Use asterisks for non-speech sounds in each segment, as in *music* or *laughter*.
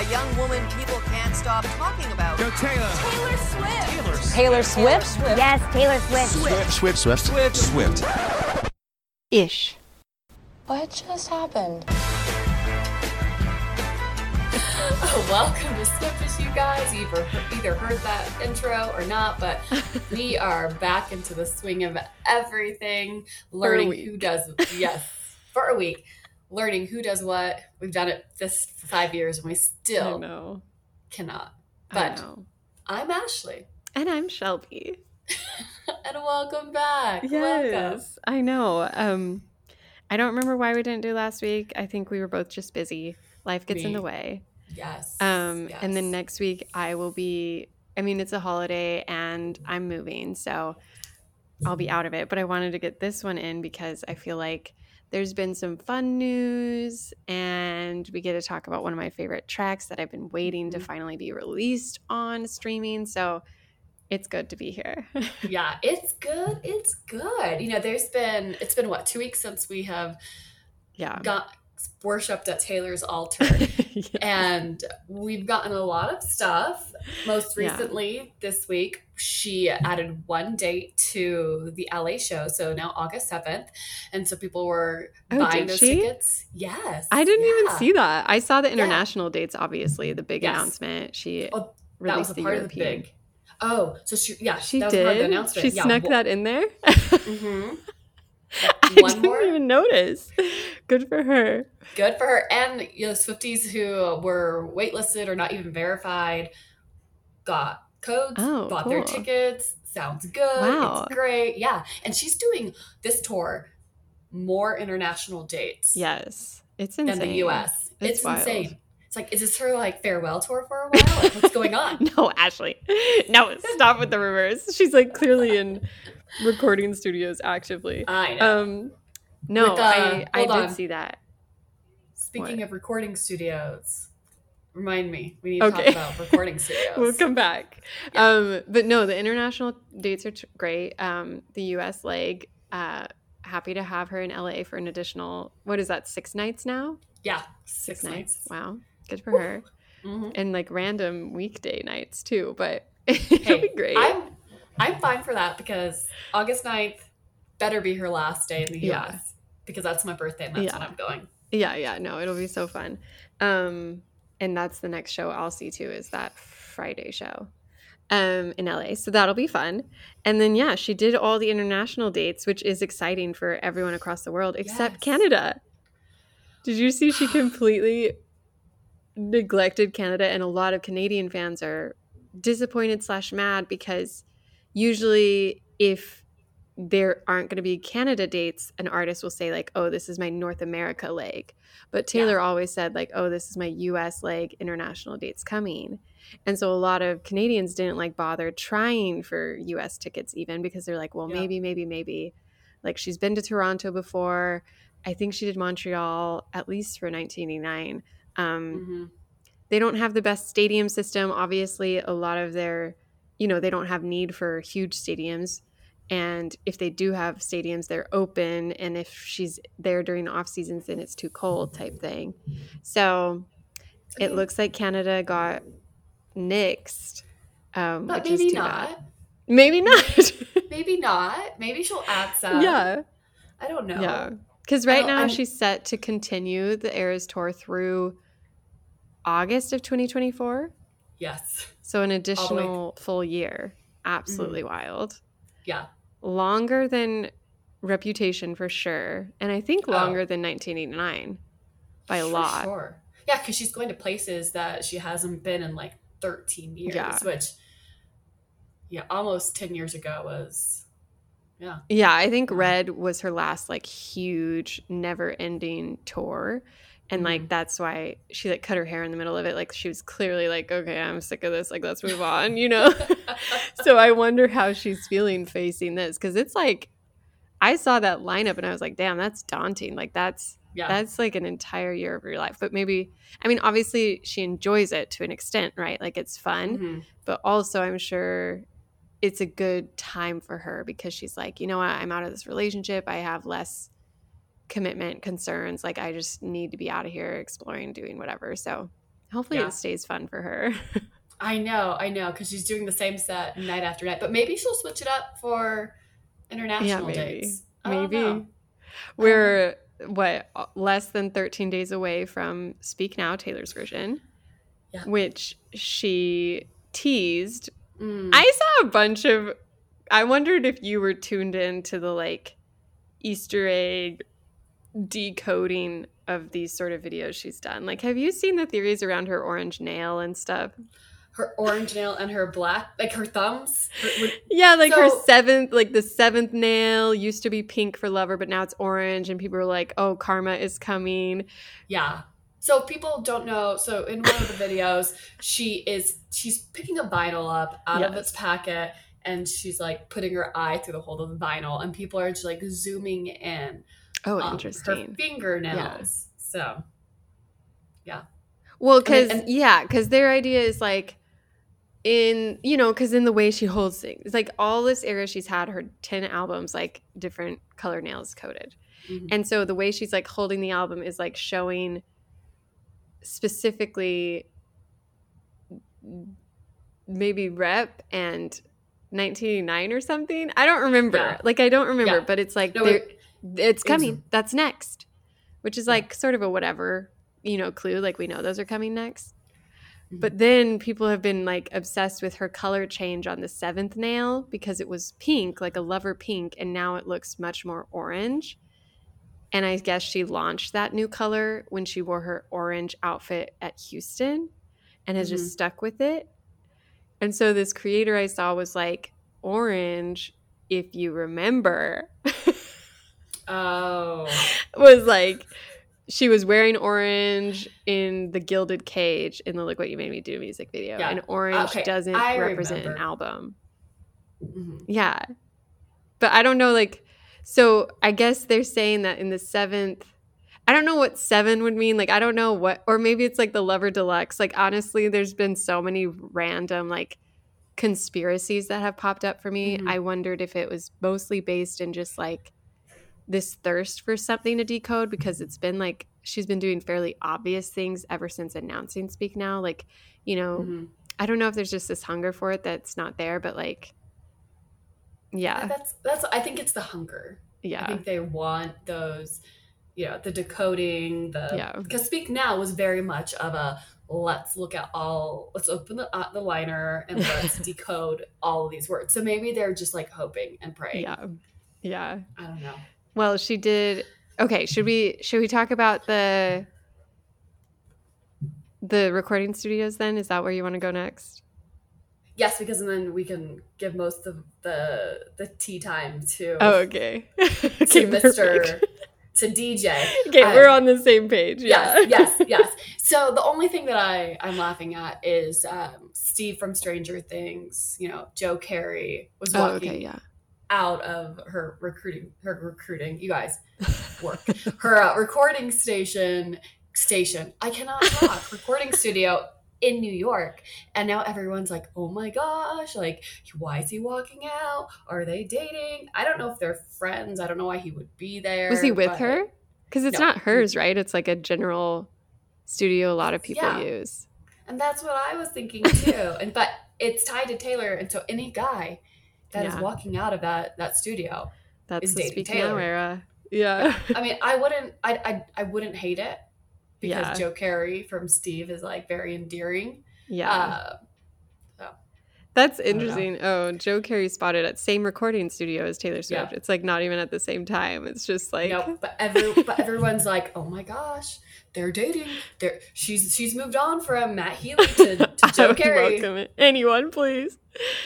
A young woman people can't stop talking about. Go Taylor. Taylor Swift. Taylor. Taylor Swift? Yes, Taylor Swift. Swift, Swift, Swift, Swift. Ish. What just happened? *laughs* Welcome to Swiftish, you guys. You've either, either heard that intro or not, but *laughs* we are back into the swing of everything, learning who does yes for a week, learning who does what. We've done it this for five years, and we I still know. cannot. I But know. I'm Ashley, And I'm Shelby. *laughs* and welcome back. Welcome. Yes, I know. Um, I don't remember why we didn't do last week. I think we were both just busy. Life gets in the way. Yes. Um, and then next week I will be. I mean, it's a holiday and I'm moving, so I'll be out of it. But I wanted to get this one in because I feel like there's been some fun news, and we get to talk about one of my favorite tracks that I've been waiting to Mhm. finally be released on streaming. So it's good to be here. *laughs* yeah, it's good. It's good. You know, there's been it's been what two weeks since we have yeah. got worshipped at Taylor's altar. *laughs* Yeah. and we've gotten a lot of stuff. Most Yeah. recently, this week, she added one date to the LA show. So now August 7th. And so people were Oh, buying those she? tickets. Yes. I didn't yeah. even see that. I saw the international dates, obviously, the big Yes. announcement. She Oh, That was released a the part European. of the big. Oh, so she, yeah, She that was part of the did. announcement. She yeah, snuck well- that in there. Mhm. *laughs* I One didn't more? even notice. Good for her. Good for her. And you know, Swifties who were waitlisted or not even verified got codes, Oh, bought their tickets. Sounds good. Wow. It's great. Yeah. And she's doing this tour more international dates Yes, it's than insane. the US. It's It's, wild. insane. It's like, is this her like farewell tour for a while? Like, what's going *laughs* on? No, Ashley. No, stop with the rumors. She's like clearly in *laughs* recording studios actively. I know. Um, no, With, uh, I I did on. see that. Speaking what? of recording studios, remind me. We need to Okay. talk about recording *laughs* studios. We'll come back. Um, but no, the international dates are t- great. Um, the U.S. leg, uh, happy to have her in LA for an additional. What is that? Six nights now. yeah. Six, nights. Wow, good for her. Mhm. And like random weekday nights too. But *laughs* it'll Hey, be great. I'm I'm fine for that because August 9th better be her last day in the Yeah. US because that's my birthday and that's Yeah. when I'm going. Yeah, yeah, no, it'll be so fun. Um, and that's the next show I'll see too is that Friday show um in LA. So that'll be fun. And then yeah, she did all the international dates, which is exciting for everyone across the world except Yes. Canada. Did you see she *gasps* completely neglected Canada and a lot of Canadian fans are disappointed slash mad because usually if there aren't going to be Canada dates, an artist will say like, "Oh, this is my North America leg," but Taylor always said like, "Oh, this is my U.S. leg. International dates coming," and so a lot of Canadians didn't like bother trying for U.S. tickets even because they're like, "Well, Yeah. maybe, maybe, maybe." Like she's been to Toronto before. I think she did Montreal at least for 1989. Um, hmm they don't have the best stadium system obviously a lot of their you know they don't have need for huge stadiums and if they do have stadiums they're open and if she's there during the off seasons then it's too cold type thing so it looks like canada got nixed um But which is maybe not. bad. maybe not *laughs* Maybe not. Maybe she'll add some. yeah I don't know. yeah because right now I'm- she's set to continue the eras tour through august of 2024 Yes. So an additional full year. Absolutely Mm-hmm. wild. Yeah. Longer than Reputation for sure. And I think Oh. longer than 1989 by a lot. Sure. Yeah, because she's going to places that she hasn't been in like 13 years, Yeah. which, yeah, almost 10 years ago was, yeah. Yeah, I think Red was her last like huge never ending tour. And like Mhm. that's why she like cut her hair in the middle of it. Like she was clearly like, okay, I'm sick of this. Like let's move on, you know? *laughs* so I wonder how she's feeling facing this because it's like I saw that lineup and I was like, damn, that's daunting. Like that's yeah. that's like an entire year of your life. But maybe I mean, obviously she enjoys it to an extent, right? Like it's fun, Mhm. but also I'm sure it's a good time for her because she's like, you know what, I'm out of this relationship. I have less commitment concerns. Like I just need to be out of here exploring, doing whatever. So Hopefully Yeah. it stays fun for her. *laughs* I know, I know, because she's doing the same set night after night. But maybe she'll switch it up for international maybe. dates. Maybe. We're what uh, less than 13 days away from Speak Now Taylor's version, Yeah. which she teased. Mm. I saw a bunch of I wondered if you were tuned in to the like Easter egg decoding of these sort of videos she's done. Like have you seen the theories around her orange nail and stuff? her orange nail and her black, like her thumbs. Her- would- *laughs* Yeah, like her seventh, like the seventh nail used to be pink for lover, but now it's orange, and people are like, "Oh, karma is coming." yeah. So people don't know, so in one of the videos, she is she's picking a vinyl up out of its packet and she's like putting her eye through the hole of the vinyl and people are just like zooming in Oh, her interesting. fingernails. So yeah. Well, because yeah, because their idea is like in you know because in the way she holds things, it's like all this era she's had her ten albums like different color nails coated, mhm. and so the way she's like holding the album is like showing specifically maybe rep and 1989 or something i don't remember Yeah. like i don't remember Yeah. but it's like No, it- it's coming. That's next. Which is like sort of a whatever you know clue. Like we know those are coming next. Mhm. but then people have been like obsessed with her color change on the seventh nail because it was pink like a lover pink and now it looks much more orange. And i guess she launched that new color when she wore her orange outfit at houston and has Mhm. just stuck with it. And so this creator i saw was like orange if you remember *laughs* oh was like she was wearing orange in the gilded cage in the look what you made me do music video Yeah. and orange Okay, doesn't I represent an remember. album mhm. yeah but i don't know like so i guess they're saying that in the seventh i don't know what seven would mean like i don't know what or maybe it's like the lover deluxe like honestly there's been so many random like conspiracies that have popped up for me Mhm. i wondered if it was mostly based in just like this thirst for something to decode because it's been like she's been doing fairly obvious things ever since announcing speak now like you know Mhm. i don't know if there's just this hunger for it that's not there but like yeah that's that's i think it's the hunger Yeah. I think they want those, you know, the decoding, the Yeah. because Speak Now was very much of a let's look at all, let's open the uh, the liner and *laughs* let's decode all of these words. So maybe they're just like hoping and praying. yeah yeah I don't know. Well she did okay should we should we talk about the the recording studios then is that where you want to go next Yes, because then we can give most of the the tea time to oh okay *laughs* to okay Mr. to DJ. okay Um, we're on the same page yeah Yes, yes, *laughs* yes. So the only thing that I I'm laughing at is um, Steve from Stranger Things. You know, Joe Keery was oh walking okay yeah out of her recruiting her recruiting. You guys *laughs* work her uh, recording station station. I cannot talk. *laughs* recording studio in New York, and now everyone's like, "Oh my gosh! Like, why is he walking out? Are they dating? I don't know if they're friends. I don't know why he would be there. was he with her because it's No. not hers right it's like a general studio a lot of people Yeah. use And that's what I was thinking too. and but it's tied to Taylor, and so any guy that is Yeah. walking out of that that studio, that's Is the speak now Taylor. era yeah I *laughs* mean, I wouldn't, I, I, I wouldn't hate it because Yeah. Joe Keery from Steve is like very endearing. yeah Uh, That's interesting. Oh, Joe Keery spotted at same recording studio as Taylor Swift. Yeah. It's like not even at the same time. It's just like no, but *laughs* every, but everyone's like, oh my gosh, they're dating. They're she's she's moved on from Matt Healy to, to *laughs* Joe Keery. welcome it. Anyone, please.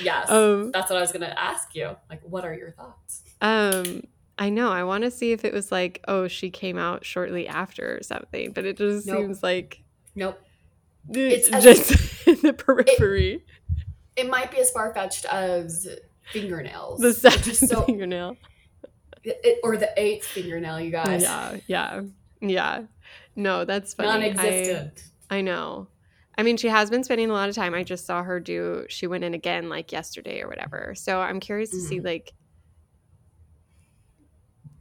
Yes, Um, that's what I was gonna ask you. Like, what are your thoughts? um, I know. I want to see if it was like, oh, she came out shortly after or something, but it just Nope. seems like Nope. it's as- just *laughs* in the periphery. It might be as far fetched as fingernails. the is so fingernail. it, or the eighth fingernail, you guys. Yeah, yeah, yeah. No, that's funny. I- Non-existent. I know. I mean, she has been spending a lot of time. I just saw her do. She went in again like yesterday or whatever. So I'm curious to see Mhm. like.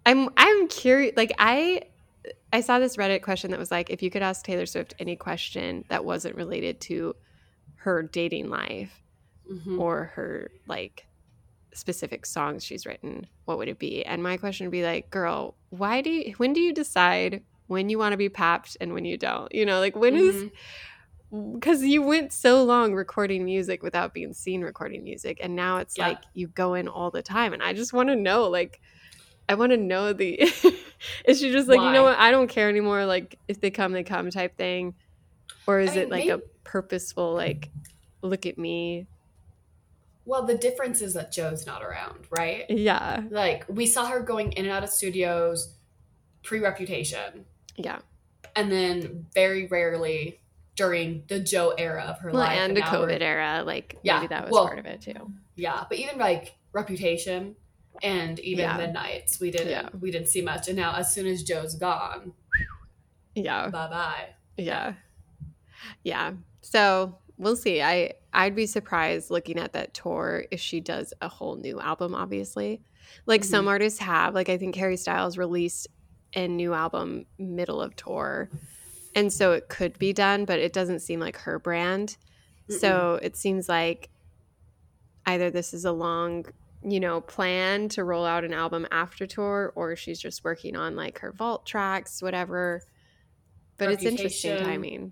I'm I'm curious. Like I I saw this Reddit question that was like, if you could ask Taylor Swift any question that wasn't related to her dating life Mhm. or her like specific songs she's written, what would it be? And my question would be like, girl, why do you, when do you decide when you want to be papped and when you don't? You know, like when is Mhm. because you went so long recording music without being seen recording music and now it's Yeah. like you go in all the time and i just want to know like i want to know the *laughs* is she just like you know what i don't care anymore like if they come they come type thing or is I mean, it like a purposeful like look at me Well, the difference is that Joe's not around, right? yeah Like we saw her going in and out of studios pre-reputation, yeah and then very rarely during the Joe era of her well, life. and the covid era like Yeah, maybe that was well, part of it too Yeah, but even like reputation and even Yeah. midnights, we didn't Yeah. we didn't see much. And now as soon as Joe's gone, yeah bye bye. Yeah. Yeah. So we'll see. I I'd be surprised looking at that tour if she does a whole new album, obviously. Like mm-hmm. some artists have. Like I think Harry Styles released a new album middle of tour. And so it could be done, but it doesn't seem like her brand. So it seems like either this is a long, you know, plan to roll out an album after tour or she's just working on like her vault tracks, whatever. But it's interesting timing.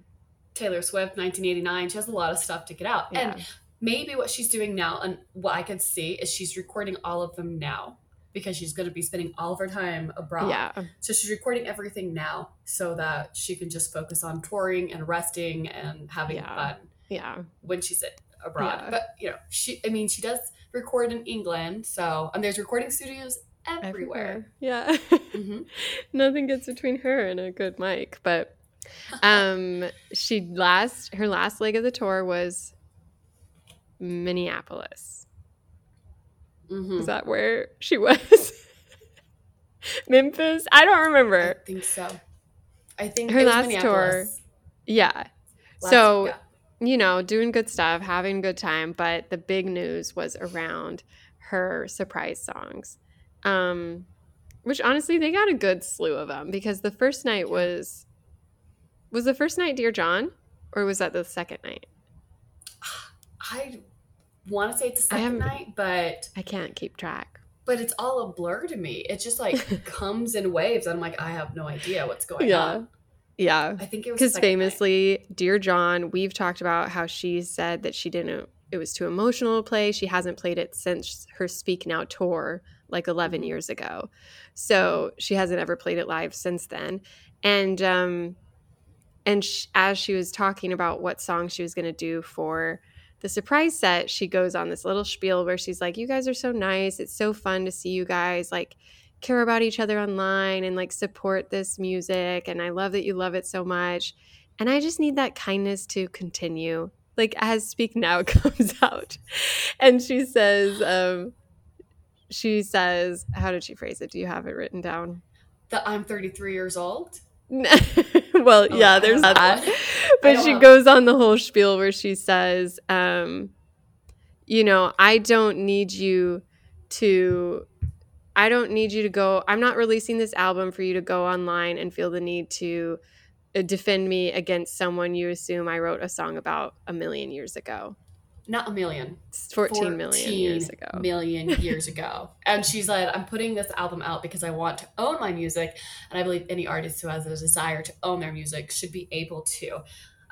Taylor Swift, 1989. She has a lot of stuff to get out. Yeah. And maybe what she's doing now, and what I could see, is she's recording all of them now because she's going to be spending all of her time abroad. Yeah. So she's recording everything now so that she can just focus on touring and resting and having Yeah. fun Yeah. when she's abroad. Yeah. But, you know, she, I mean, she does record in England. So, and there's recording studios everywhere. Yeah. *laughs* Mhm. Nothing gets between her and a good mic. But um she last her last leg of the tour was Minneapolis. Mhm. Is that where she *laughs* was? Memphis? I don't remember. I think so. I think Her last tour- Yeah. Last- so yeah. you know, doing good stuff, having a good time, but the big news was around her surprise songs. Um which honestly they got a good slew of them because the first night was was the first night Dear John or was that the second night? I want to say it's the second night, but I can't keep track. but it's all a blur to me. It just like *laughs* comes in waves. And I'm like, I have no idea what's going on. Yeah. I think it was Because second night. famously, Dear John, we've talked about how she said that she didn't, it was too emotional to play. She hasn't played it since her Speak Now tour, like 11 Mhm. years ago. So she hasn't ever played it live since then. And, um, and sh- as she was talking about what song she was going to do for the surprise set, she goes on this little spiel where she's like, You guys are so nice. It's so fun to see you guys like care about each other online and like support this music. And I love that you love it so much. And I just need that kindness to continue. Like as Speak Now *laughs* comes out. And she says, um, she says, how did she phrase it? Do you have it written down? that I'm 33 years old. *laughs* well, Oh, yeah, there's that. But she know. goes on the whole spiel where she says, um, you know, I don't need you to I don't need you to go I'm not releasing this album for you to go online and feel the need to uh, defend me against someone you assume I wrote a song about a million years ago. Not a million. It's 14 million years ago. million years ago. *laughs* And she's like, I'm putting this album out because I want to own my music. And I believe any artist who has a desire to own their music should be able to.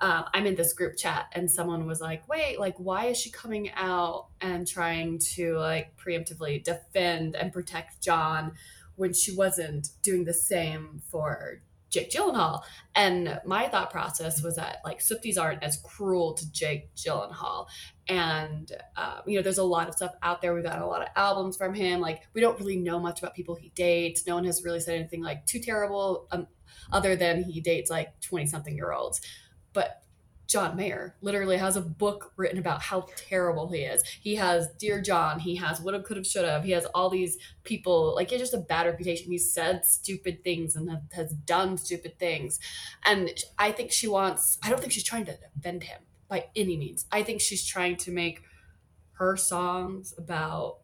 Um, I'm in this group chat and someone was like, wait, like, why is she coming out and trying to like preemptively defend and protect John when she wasn't doing the same for Jake Gyllenhaal? And my thought process was that like Swifties aren't as cruel to Jake Gyllenhaal. And um, you know there's a lot of stuff out there. We've got a lot of albums from him. Like we don't really know much about people he dates. No one has really said anything like too terrible um, other than he dates like 20 something year olds but john mayer literally has a book written about how terrible he is he has dear john he has would have could have should have he has all these people like he has just a bad reputation he's said stupid things and ha- has done stupid things and i think she wants i don't think she's trying to defend him by any means. I think she's trying to make her songs about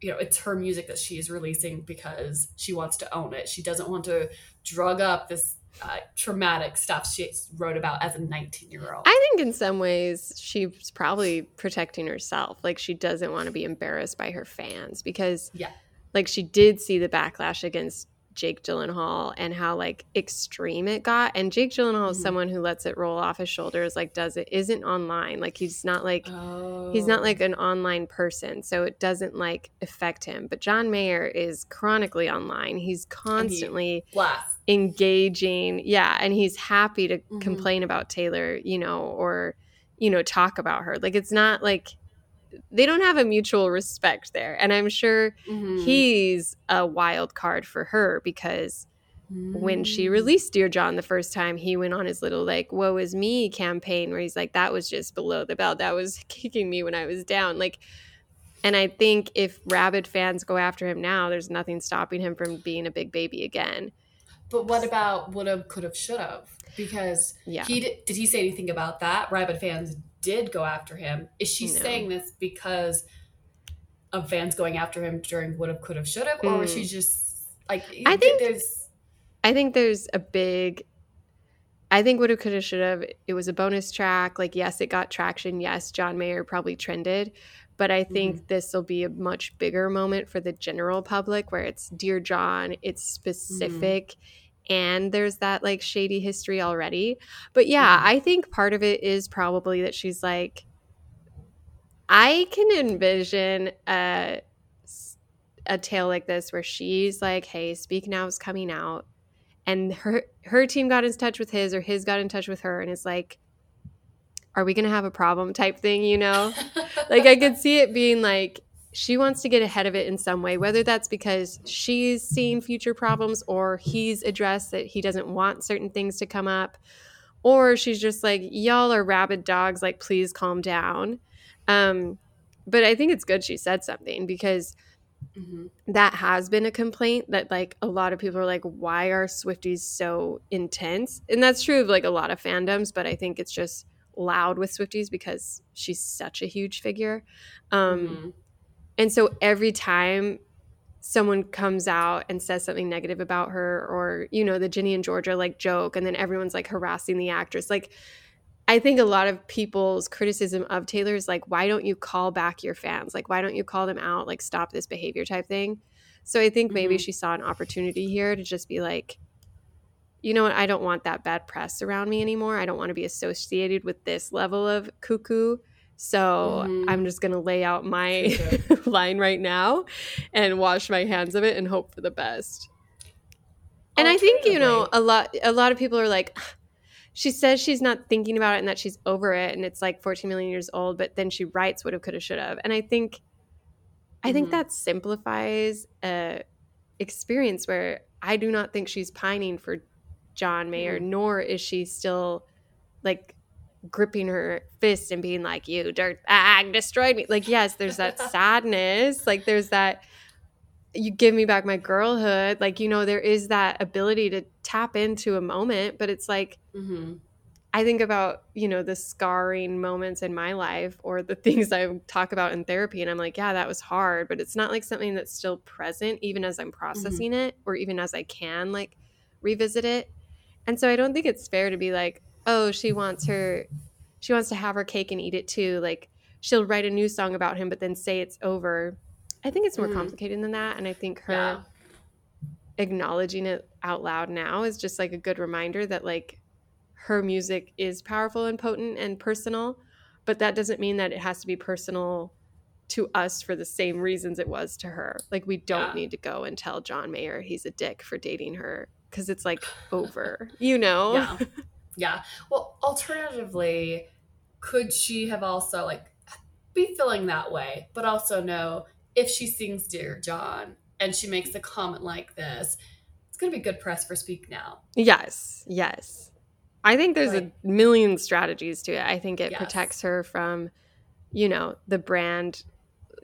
you know, it's her music that she is releasing because she wants to own it. She doesn't want to drug up this uh, traumatic stuff she wrote about as a 19 year old. I think in some ways she's probably protecting herself. Like she doesn't want to be embarrassed by her fans because Yeah. like she did see the backlash against Jake Gyllenhaal and how like extreme it got. And Jake Gyllenhaal is Mhm. someone who lets it roll off his shoulders, like does it isn't online. Like he's not like Oh. he's not like an online person, so it doesn't like affect him. But John Mayer is chronically online. He's constantly blast. Engaging yeah and he's happy to Mhm. complain about taylor you know or you know talk about her like it's not like they don't have a mutual respect there and i'm sure Mhm. he's a wild card for her because when she Mm. released dear john the first time he went on his little like woe is me campaign where he's like that was just below the belt that was *laughs* kicking me when i was down like and i think if rabid fans go after him now there's nothing stopping him from being a big baby again But what about would have, could have, should have? Because Yeah. he did, did he say anything about that? Rabid fans did go after him. Is she No. saying this because of fans going after him during would have, could have, should have, or was Mm. she just like? I think- there's. I think there's a big. I think woulda, coulda, should have. It was a bonus track. Like, yes, it got traction. Yes, John Mayer probably trended, but I think this will be a much bigger moment for the general public, where it's Dear John, it's specific, and there's that like shady history already. But yeah, Mhm. I think part of it is probably that she's like, I can envision a a tale like this where she's like, "Hey, Speak Now is coming out," and her her team got in touch with his, or his got in touch with her, and it's like, "Are we gonna have a problem?" type thing, you know? *laughs* like I could see it being like she wants to get ahead of it in some way, whether that's because she's seen future problems or he's addressed that he doesn't want certain things to come up, or she's just like, y'all are rabid dogs, like please calm down. Um, but I think it's good she said something because Mhm. that has been a complaint that like a lot of people are like why are swifties so intense and that's true of like a lot of fandoms but i think it's just loud with swifties because she's such a huge figure um Mhm. And so every time someone comes out and says something negative about her or you know the Ginny and Georgia like joke and then everyone's like harassing the actress like I think a lot of people's criticism of Taylor is like why don't you call back your fans? Like why don't you call them out? Like stop this behavior type thing. So I think maybe Mhm. she saw an opportunity here to just be like you know what? I don't want that bad press around me anymore. I don't want to be associated with this level of cuckoo so Mhm. I'm just going to lay out my *laughs* line right now and wash my hands of it and hope for the best. And I think, you know, a lot a lot of people are like *sighs* she says she's not thinking about it and that she's over it and it's like 14 million years old, but then she writes would have could have should have. And I think I think Mhm. that simplifies a experience where I do not think she's pining for John Mayer, Mhm. nor is she still like gripping her fist and being like, "You dirt bag destroyed me." Like, yes, there's that *laughs* sadness. Like, there's that you give me back my girlhood. Like, you know, there is that ability to tap into a moment, but it's like hmm I think about, you know, the scarring moments in my life or the *laughs* things I talk about in therapy. And I'm like, yeah, that was hard, but it's not like something that's still present, even as I'm mm-hmm. processing it or even as I can like revisit it. And so I don't think it's fair to be like, oh, she wants her, she wants to have her cake and eat it too. Like she'll write a new song about him, but then say it's over. I think it's more Mm. complicated than that. And I think her Yeah. acknowledging it out loud now is just like a good reminder that like her music is powerful and potent and personal but that doesn't mean that it has to be personal to us for the same reasons it was to her like we don't Yeah. need to go and tell john mayer he's a dick for dating her because it's like over you know Yeah. *laughs* Yeah. Well, alternatively, could she have also like be feeling that way, but also know if she sings Dear John and she makes a comment like this, it's gonna be good press for Speak Now. Yes, yes. I think there's Right. a million strategies to it. I think it Yes. protects her from, you know, the brand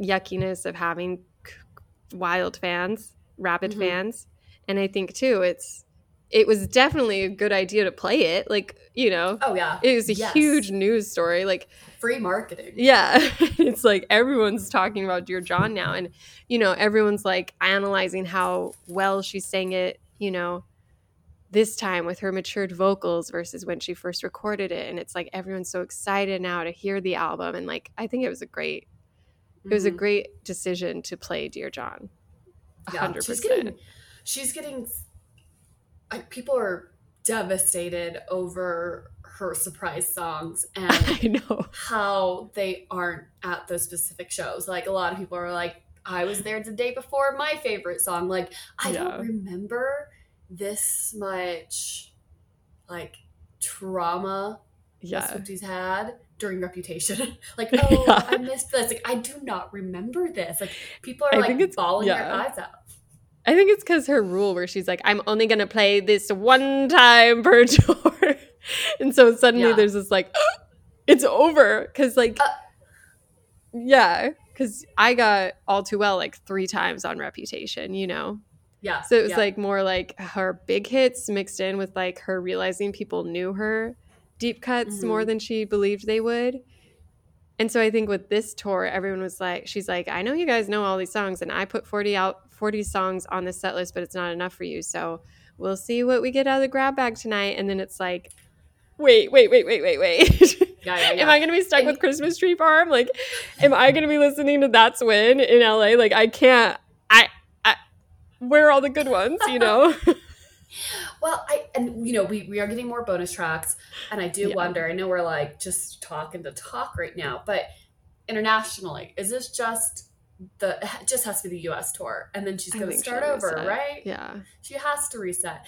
yuckiness of having wild fans, rabid Mhm. fans. And I think too, it's it was definitely a good idea to play it. Like, you know, Oh yeah. it was a Yes. huge news story. Like, free marketing. yeah, *laughs* it's like everyone's talking about Dear John now. And, you know, everyone's like analyzing how well she sang it, you know, this time with her matured vocals versus when she first recorded it. And it's like everyone's so excited now to hear the album. And like, I think it was a great, it was a Mhm. great decision to play Dear John. A Yeah, hundred she's getting she's getting I, people are devastated over her surprise songs *laughs* and I know. how they aren't at those specific shows. Like a lot of people are like, I was there the day before my favorite song. Like I Yeah. don't remember this much like trauma Yeah. Swifties had during Reputation. *laughs* like, *laughs* oh, Yeah. I missed this. Like, I do not remember this. Like, people are I like bawling their yeah. eyes out. I think it's because her rule where she's like, I'm only going to play this one time per *laughs* tour. and so suddenly Yeah. there's this like, *gasps* it's over. Because, like, Uh. yeah, because I got all too well like three times on Reputation, you know? Yeah. So it was yeah. like more like her big hits mixed in with like her realizing people knew her deep cuts more Mhm. than she believed they would. And so I think with this tour, everyone was like, she's like, I know you guys know all these songs, and I put 40 out 40 songs on the set list, but it's not enough for you. So we'll see what we get out of the grab bag tonight. And then it's like, wait, wait, wait, wait, wait, wait. Yeah, yeah, yeah. *laughs* Am I gonna be stuck with *laughs* Christmas Tree Farm? Like, am I gonna be listening to That's When in LA? Like, I can't. I, I where are all the good ones? You know? *laughs* Well, I and you know we we are getting more bonus tracks, and I do wonder. I know we're like just talking to talk right now, but internationally, is this just the? It just has to be the U.S. tour, and then she's going to start over, reset. right? Yeah. She has to reset.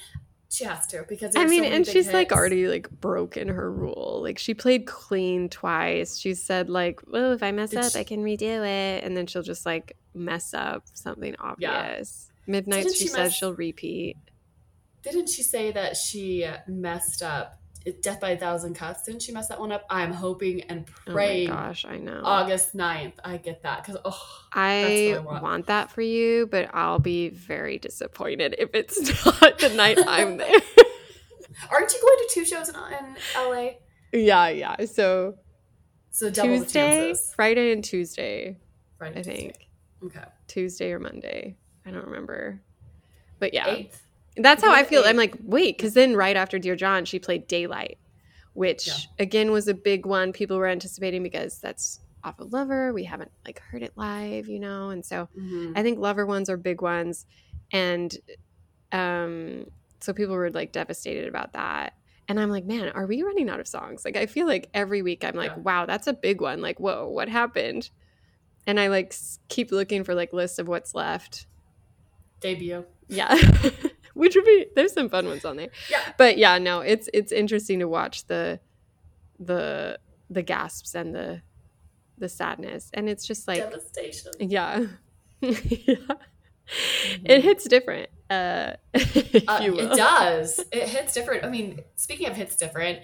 She has to because I mean, so and she's like already like broken her rule. Like she played clean twice. She said like, "Well, if I mess Did up, she- I can redo it," and then she'll just like mess up something Yeah. obvious. Midnight, Didn't she, she said mess- she'll repeat. Didn't she say that she messed up Death by a Thousand Cuts? Didn't she mess that one up? I'm hoping and praying. Oh my praying gosh, I know. August 9th I get that because oh I, I want. want. that for you, but I'll be very disappointed if it's *laughs* not the night I'm there. *laughs* aren't you going to two shows in, in LA? yeah, yeah. So So double Tuesday. Friday, and Tuesday, Friday, I Tuesday. think. Okay. Tuesday or Monday. I don't remember. But yeah. Eighth. That's how I feel. I'm like, wait, because then right after Dear John, she played Daylight, which Yeah. again was a big one. People were anticipating because that's off of Lover. We haven't like heard it live, you know, and so Mhm. I think Lover ones are big ones, and um, so people were like devastated about that. And I'm like, man, are we running out of songs? Like, I feel like every week I'm like, Yeah. wow, that's a big one. Like, whoa, what happened? And I like keep looking for like lists of what's left. Debut. Yeah. *laughs* Which would be there's some fun ones on there. Yeah. But yeah, no, it's it's interesting to watch the the the gasps and the the sadness. And it's just like Devastation. yeah. *laughs* yeah. It hits different. Uh, *laughs* Uh, it does. It hits different. I mean, speaking of hits different,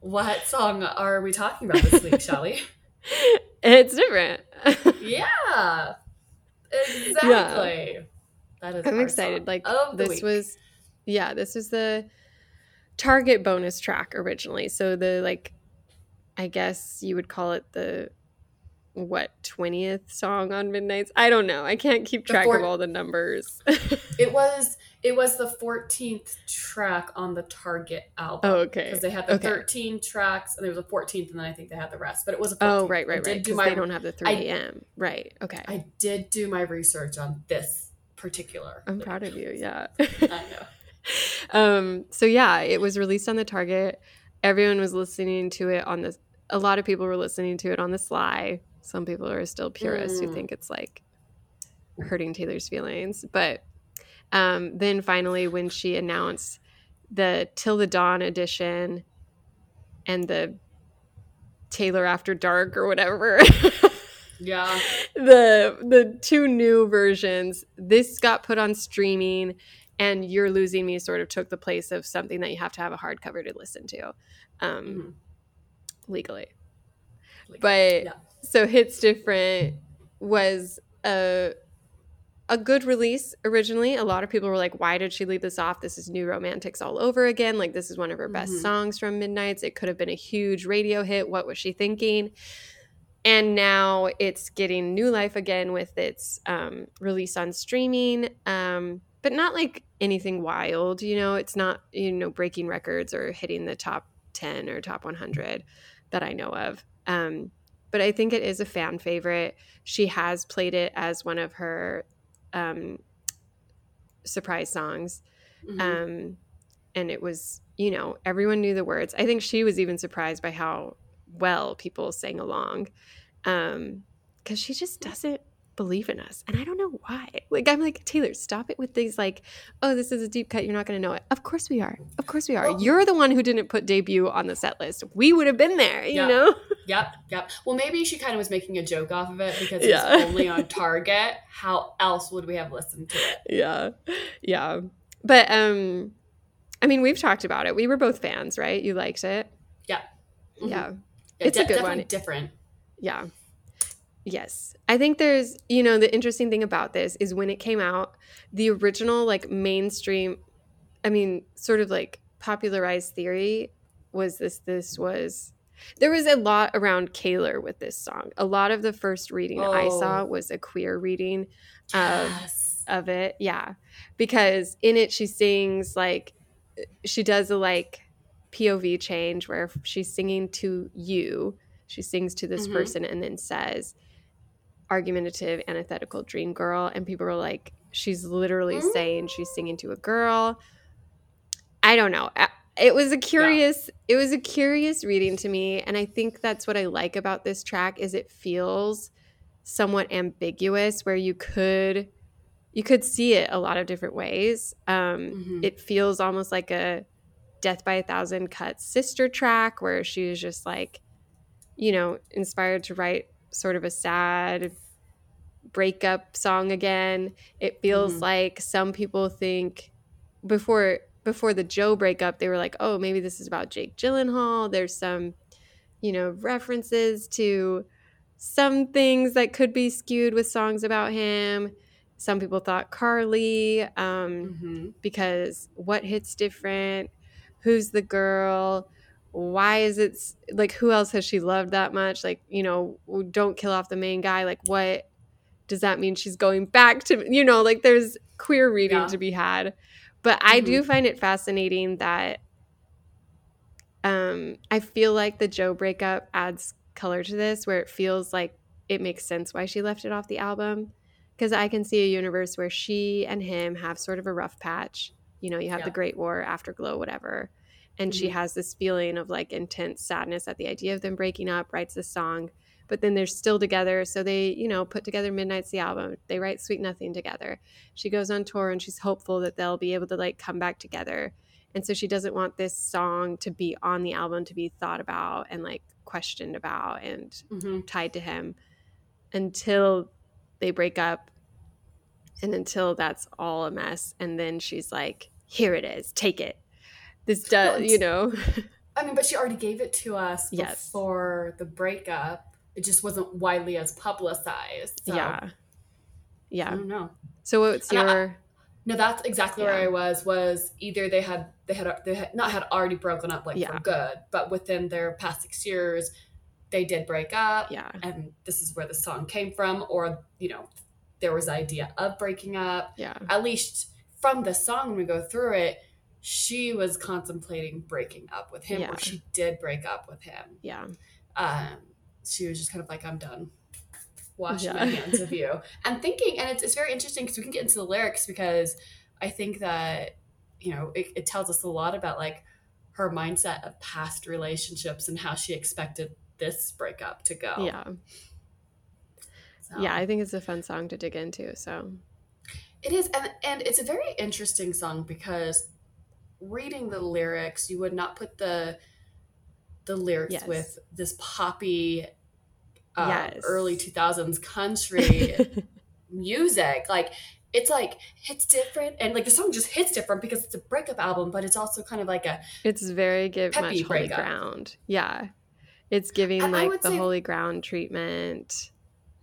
what song are we talking about this week, Shelly? *laughs* It's different. Yeah. Exactly. That is I'm excited. Like this week. was yeah, this was the Target bonus track originally. So the like I guess you would call it the what 20th song on Midnights? I don't know. I can't keep track four- of all the numbers. It *laughs* was it was the 14th track on the Target album. oh, okay. Because they had the Okay. 13 tracks and there was a 14th and then I think they had the rest. But it was a 14th. Oh, right, right, right. do Because my- they don't have the 3 a.m Right. Okay. I did do my research on this particular. I'm proud of you. Yeah. *laughs* I know. *laughs* um so yeah it was released on the target everyone was listening to it on the a lot of people were listening to it on the sly some people are still purists who Mm. think it's like hurting taylor's feelings but um then finally when she announced the till the dawn edition and the taylor after dark or whatever *laughs* Yeah. the the two new versions this got put on streaming and you're losing me sort of took the place of something that you have to have a hardcover to listen to um Mhm. legally Like, but yeah. so hits different was a a good release originally. A lot of people were like, why did she leave this off? This is New Romantics all over again. Like, this is one of her best Mhm. songs from Midnights. It could have been a huge radio hit. What was she thinking? And now it's getting new life again with its um, release on streaming, um, but not like anything wild. You know, it's not, you know, breaking records or hitting the top 10 or top 100 that I know of. Um, but I think it is a fan favorite. She has played it as one of her um, surprise songs. Mhm. Um, and it was, you know, everyone knew the words. I think she was even surprised by how well people sang along. Um, because she just doesn't believe in us. And I don't know why. Like, I'm like, Taylor, stop it with these, like, oh, this is a deep cut. You're not going to know it. Of course we are. Of course we are. Well- You're the one who didn't put debut on the set list. We would have been there, you know? *laughs* Yep, yep. Well, maybe she kind of was making a joke off of it because Yeah. it's only on *laughs* Target. How else would we have listened to it? yeah yeah but um i mean we've talked about it we were both fans right you liked it Yeah. Mhm. yeah Yeah, It's a good definitely one. Different. yeah yes i think there's you know the interesting thing about this is when it came out the original like mainstream i mean sort of like popularized theory was this this was there was a lot around Kaylor with this song. A lot of the first reading I saw Oh. was a queer reading of Yes. of it yeah because in it she sings like she does a like pov change where she's singing to you she sings to this Mhm. person and then says argumentative antithetical dream girl and people were like she's literally saying she's singing to a girl. I don't know. It was a curious it was a curious reading to me and i think that's what i like about this track is it feels somewhat ambiguous where you could you could see it a lot of different ways. Um Mhm. it feels almost like a death by a thousand cuts sister track where she was just like you know inspired to write sort of a sad breakup song again it feels Mhm. like some people think before before the joe breakup they were like oh maybe this is about jake gyllenhaal there's some you know references to some things that could be skewed with songs about him some people thought karlie um, Mhm. because what hits different who's the girl? Why is it like who else has she loved that much? Like you know don't kill off the main guy. Like what does that mean? She's going back to you know like there's queer reading Yeah. to be had. But i do find it fascinating that um i feel like the joe breakup adds color to this where it feels like it makes sense why she left it off the album. Because i can see a universe where she and him have sort of a rough patch you know you have Yeah. the great war afterglow whatever and she Mhm. has this feeling of like intense sadness at the idea of them breaking up writes this song but then they're still together so they you know put together midnights the album they write sweet nothing together she goes on tour and she's hopeful that they'll be able to like come back together and so she doesn't want this song to be on the album to be thought about and like questioned about and Mhm. tied to him until they break up and until that's all a mess and then she's like here it is take it this does you know I mean, but she already gave it to us Yes. before the breakup. It just wasn't widely as publicized. So, yeah I don't know. so what's And I- your No, that's exactly where I was. Was either they had they had they had not had already broken up like Yeah. for good, but within their past six years, they did break up. yeah and this is where the song came from, or you know, there was idea of breaking up. yeah At least from the song, when we go through it, she was contemplating breaking up with him, Yeah. or she did break up with him. yeah Um, she was just kind of like, "I'm done." Washing Yeah. my *laughs* hands of you and thinking, and it's, it's very interesting because we can get into the lyrics because I think that you know it, it tells us a lot about like her mindset of past relationships and how she expected this breakup to go. yeah So, yeah i think it's a fun song to dig into so it is, and and it's a very interesting song because reading the lyrics, you would not put the the lyrics Yes. with this poppy. Uh, Yes. early 2000s country *laughs* music like it's like hits different and like the song just hits different because it's a breakup album but it's also kind of like a it's very give much holy breakup. ground yeah it's giving I- I like would the say- holy ground treatment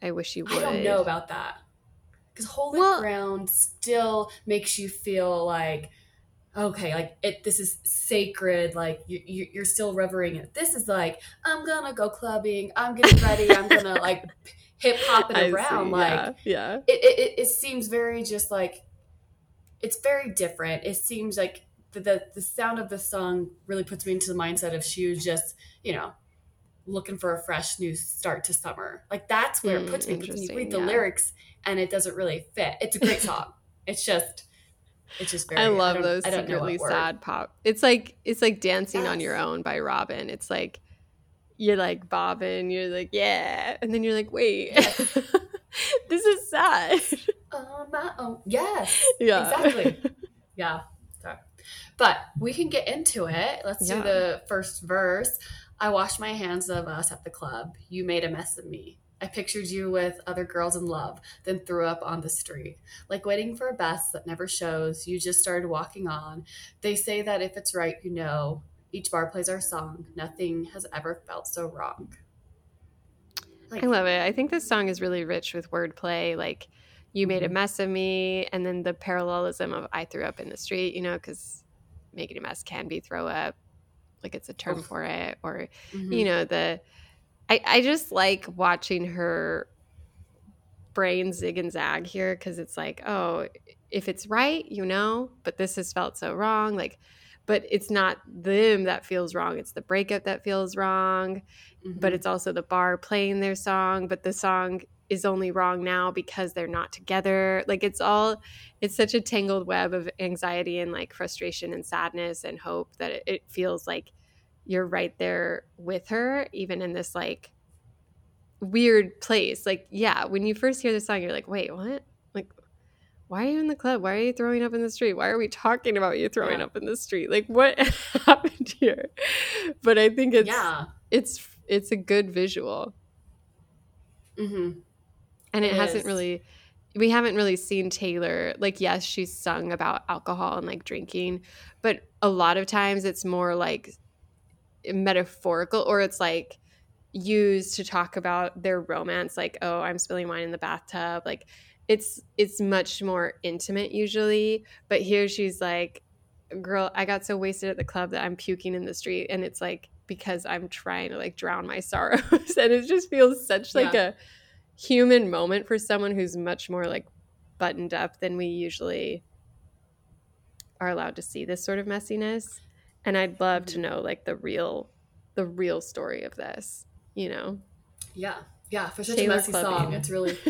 i wish you would i don't know about that because holy Well- ground still makes you feel like okay like it this is sacred like you, you you're still revering it this is like i'm gonna go clubbing i'm getting ready i'm gonna *laughs* like hip hopping I around see, like yeah, yeah. it, it, it- it seems very just like it's very different it seems like the, the the sound of the song really puts me into the mindset of she was just you know looking for a fresh new start to summer like that's where it Mm, puts me because when you read the yeah. lyrics and it doesn't really fit it's a great song *laughs* it's just it's just very I love don't- those I secretly sad pop. It's like it's like dancing on your own by Robyn. It's like you're like bobbing, you're like yeah, and then you're like wait, *laughs* this is sad. on my own yes yeah, exactly *laughs* Yeah. So, but we can get into it. Let's Yeah. do the first verse. I washed my hands of us at the club. You made a mess of me. I pictured you with other girls in love, then threw up on the street. Like waiting for a bus that never shows, you just started walking on. They say that if it's right, you know. Each bar plays our song. Nothing has ever felt so wrong. Like, I love it. I think this song is really rich with wordplay. Like, you made a Mhm. mess of me, and then the parallelism of I threw up in the street, you know, because making a mess can be throw up. Like, it's a term Oof. for it. Or, mhm. you know, the. I, I just like watching her brain zig and zag here because it's like, oh, if it's right, you know, but this has felt so wrong. Like, but it's not them that feels wrong. It's the breakup that feels wrong but Mhm. it's also the bar playing their song but the song is only wrong now because they're not together like it's all it's such a tangled web of anxiety and like frustration and sadness and hope that it, it feels like you're right there with her even in this like weird place. Like yeah when you first hear the song you're like wait what? Like why are you in the club? Why are you throwing up in the street? Why are we talking about you throwing Yeah. up in the street? Like what *laughs* happened here? But i think it's yeah. it's it's a good visual. Hmm and it It hasn't is. really we haven't really seen taylor like yes she's sung about alcohol and like drinking but a lot of times it's more like metaphorical or it's like used to talk about their romance like oh i'm spilling wine in the bathtub like it's it's much more intimate usually but here she's like girl i got so wasted at the club that i'm puking in the street and it's like because i'm trying to like drown my *laughs* sorrows and it just feels such like Yeah. a human moment for someone who's much more like buttoned up than we usually are allowed to see this sort of messiness and i'd love to know like the real the real story of this you know Yeah. Yeah. For such Taylor a messy song, it's really. *laughs*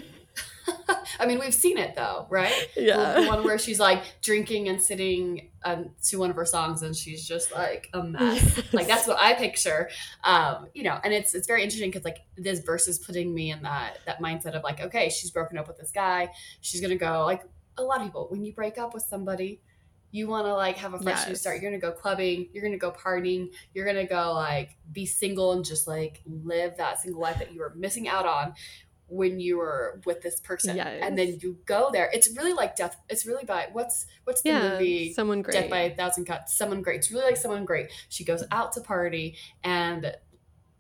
*laughs* I mean, we've seen it though, right? Yeah. The, the one where she's like drinking and sitting um, to one of her songs, and she's just like a mess. *laughs* Like that's what I picture. Um, you know, and it's it's very interesting because like this verse is putting me in that that mindset of like, okay, she's broken up with this guy. She's gonna go like a lot of people when you break up with somebody. You want to like have a fresh new start. You're gonna go clubbing. You're gonna go partying. You're gonna go like be single and just like live that single life that you were missing out on when you were with this person Yes. and then you go there it's really like death it's really by what's what's the yeah movie someone great death by a thousand cuts someone great it's really like someone great she goes mm-hmm. out to party and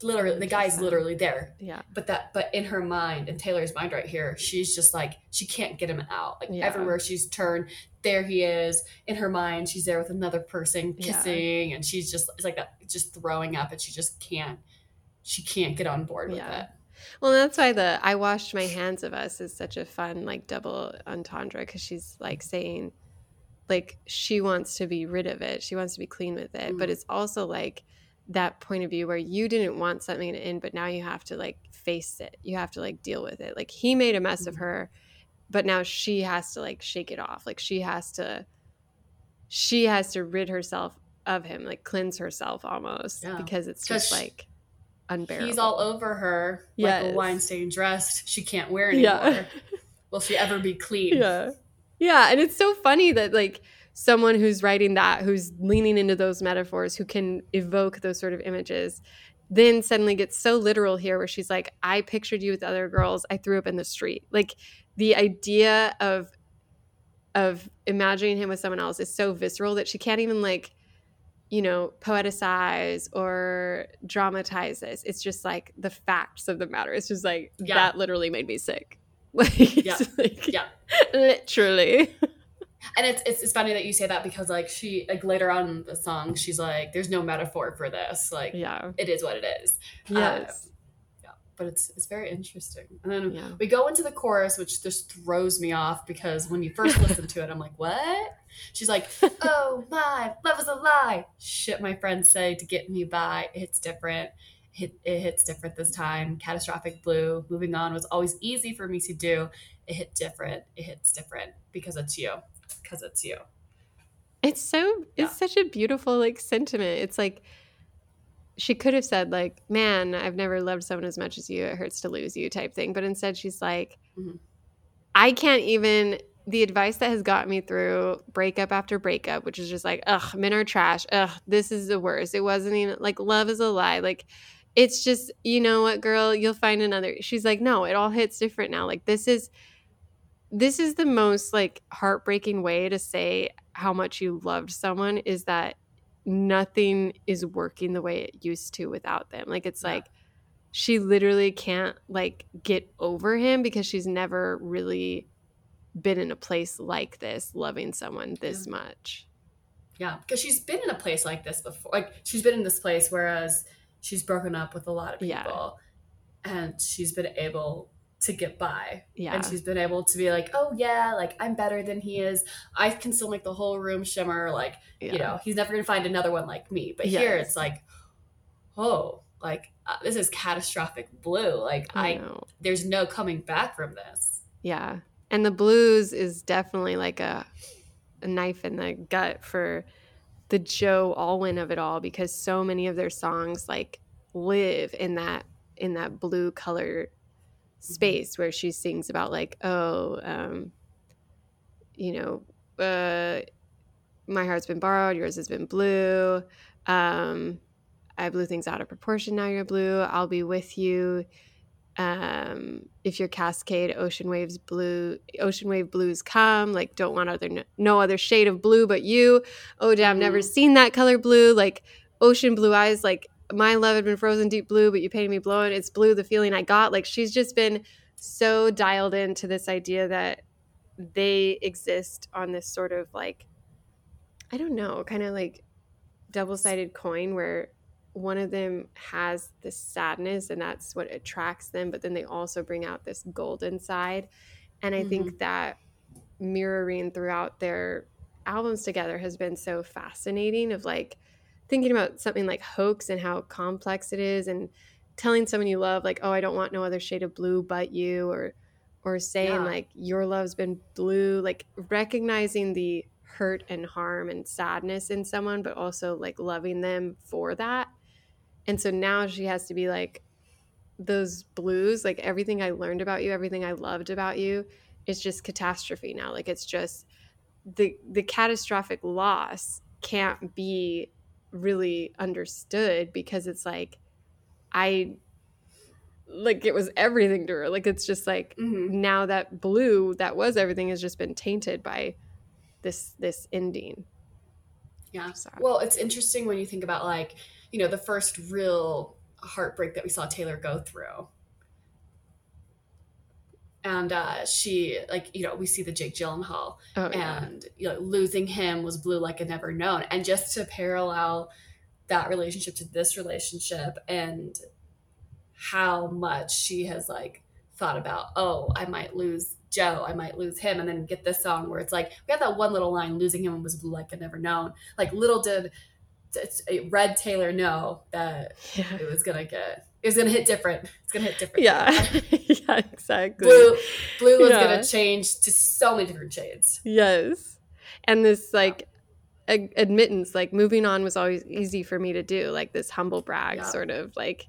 literally the guy's 100%. literally there yeah but that but in her mind in taylor's mind right here she's just like she can't get him out like Yeah. everywhere she's turned there he is in her mind she's there with another person Yeah. kissing and she's just it's like that just throwing up and she just can't she can't get on board with Yeah. it Well, that's why the I washed my hands of us is such a fun like double entendre because she's like saying like she wants to be rid of it. She wants to be clean with it. But Mhm. it's also like that point of view where you didn't want something to end, but now you have to like face it. You have to like deal with it. Like he made a mess of Mhm. her, but now she has to like shake it off. Like she has to she has to rid herself of him, like cleanse herself almost Yeah. because it's just like unbearable. He's all over her like a Yes. wine stained dress. She can't wear anymore. Yeah. Will she ever be clean? Yeah. Yeah. And it's so funny that, like, someone who's writing that, who's leaning into those metaphors, who can evoke those sort of images, then suddenly gets so literal here where she's like, I pictured you with other girls. I threw up in the street. Like, the idea of, of imagining him with someone else is so visceral that she can't even like you know poeticize or dramatize this it's just like the facts of the matter it's just like Yeah. that literally made me sick *laughs* Like, Yeah. like- Yeah. *laughs* literally. And it's, it's it's funny that you say that because like she like later on in the song she's like there's no metaphor for this like Yeah. it is what it is Yes. Um, but it's it's very interesting. And then Yeah. we go into the chorus which just throws me off because when you first listen to it I'm like what? She's like *laughs* oh my love is a lie. Shit my friends say to get me by it hits different. Hit, it hits different this time. Catastrophic blue moving on was always easy for me to do. It hit different. It hits different because it's you because it's you. It's so Yeah. it's such a beautiful like sentiment. It's like she could have said like, "Man, I've never loved someone as much as you. It hurts to lose you," type thing. But instead, she's like, Mhm. "I can't even." The advice that has got me through breakup after breakup, which is just like, ugh, men are trash. Ugh, this is the worst. It wasn't even like love is a lie. Like, it's just, you know what, girl, you'll find another. She's like, no, it all hits different now. Like, this is, this is the most like heartbreaking way to say how much you loved someone is that nothing is working the way it used to without them. Like it's Yeah. like she literally can't like get over him because she's never really been in a place like this loving someone this much. Yeah, because she's been in a place like this before. Like she's been in this place, whereas she's broken up with a lot of Yeah. people, and she's been able to get by. Yeah. And she's been able to be like, oh yeah, like I'm better than he is. I can still make the whole room shimmer. Like yeah. you know, he's never gonna find another one like me. But here it's like, oh, like uh, this is catastrophic blue. Like I I, there's no coming back from this. Yeah. And the blues is definitely like a, a knife in the gut for the Joe Alwyn of it all because so many of their songs like live in that in that blue color space where she sings about like, oh, um, you know, uh, my heart's been borrowed, yours has been blue. Um, I blew things out of proportion. Now you're blue. I'll be with you um if your cascade ocean waves blue ocean wave blues come like don't want other no other shade of blue but you oh damn never Mhm. seen that color blue like ocean blue eyes like my love had been frozen deep blue but you painted me blue and it's blue the feeling i got. Like she's just been so dialed into this idea that they exist on this sort of like i don't know kind of like double-sided coin where one of them has this sadness and that's what attracts them but then they also bring out this golden side and i think mm-hmm. that mirroring throughout their albums together has been so fascinating of like thinking about something like hoax and how complex it is and telling someone you love like oh i don't want no other shade of blue but you or or saying Yeah. like your love's been blue like recognizing the hurt and harm and sadness in someone but also like loving them for that and so now she has to be like those blues like everything i learned about you everything i loved about you is just catastrophe now like it's just the the catastrophic loss can't be really understood because it's like i like it was everything to her like it's just like Mm-hmm. now that blue that was everything has just been tainted by this this ending Yeah. So- Well, it's interesting when you think about like, you know, the first real heartbreak that we saw Taylor go through. And uh, she, like, you know, we see the Jake Gyllenhaal, oh yeah and you know, losing him was blue like a never known. And just to parallel that relationship to this relationship and how much she has like thought about, oh, I might lose Joe, I might lose him, and then get this song where it's like we have that one little line, losing him was blue like a never known. Like little did Red Taylor know that yeah it was gonna get it was gonna hit different. It's gonna hit different. yeah *laughs* *laughs* yeah exactly Blue blue Yeah. gonna change to so many different shades. Yes. And this like a- admittance, like moving on was always easy for me to do, like this humble brag Yeah. sort of like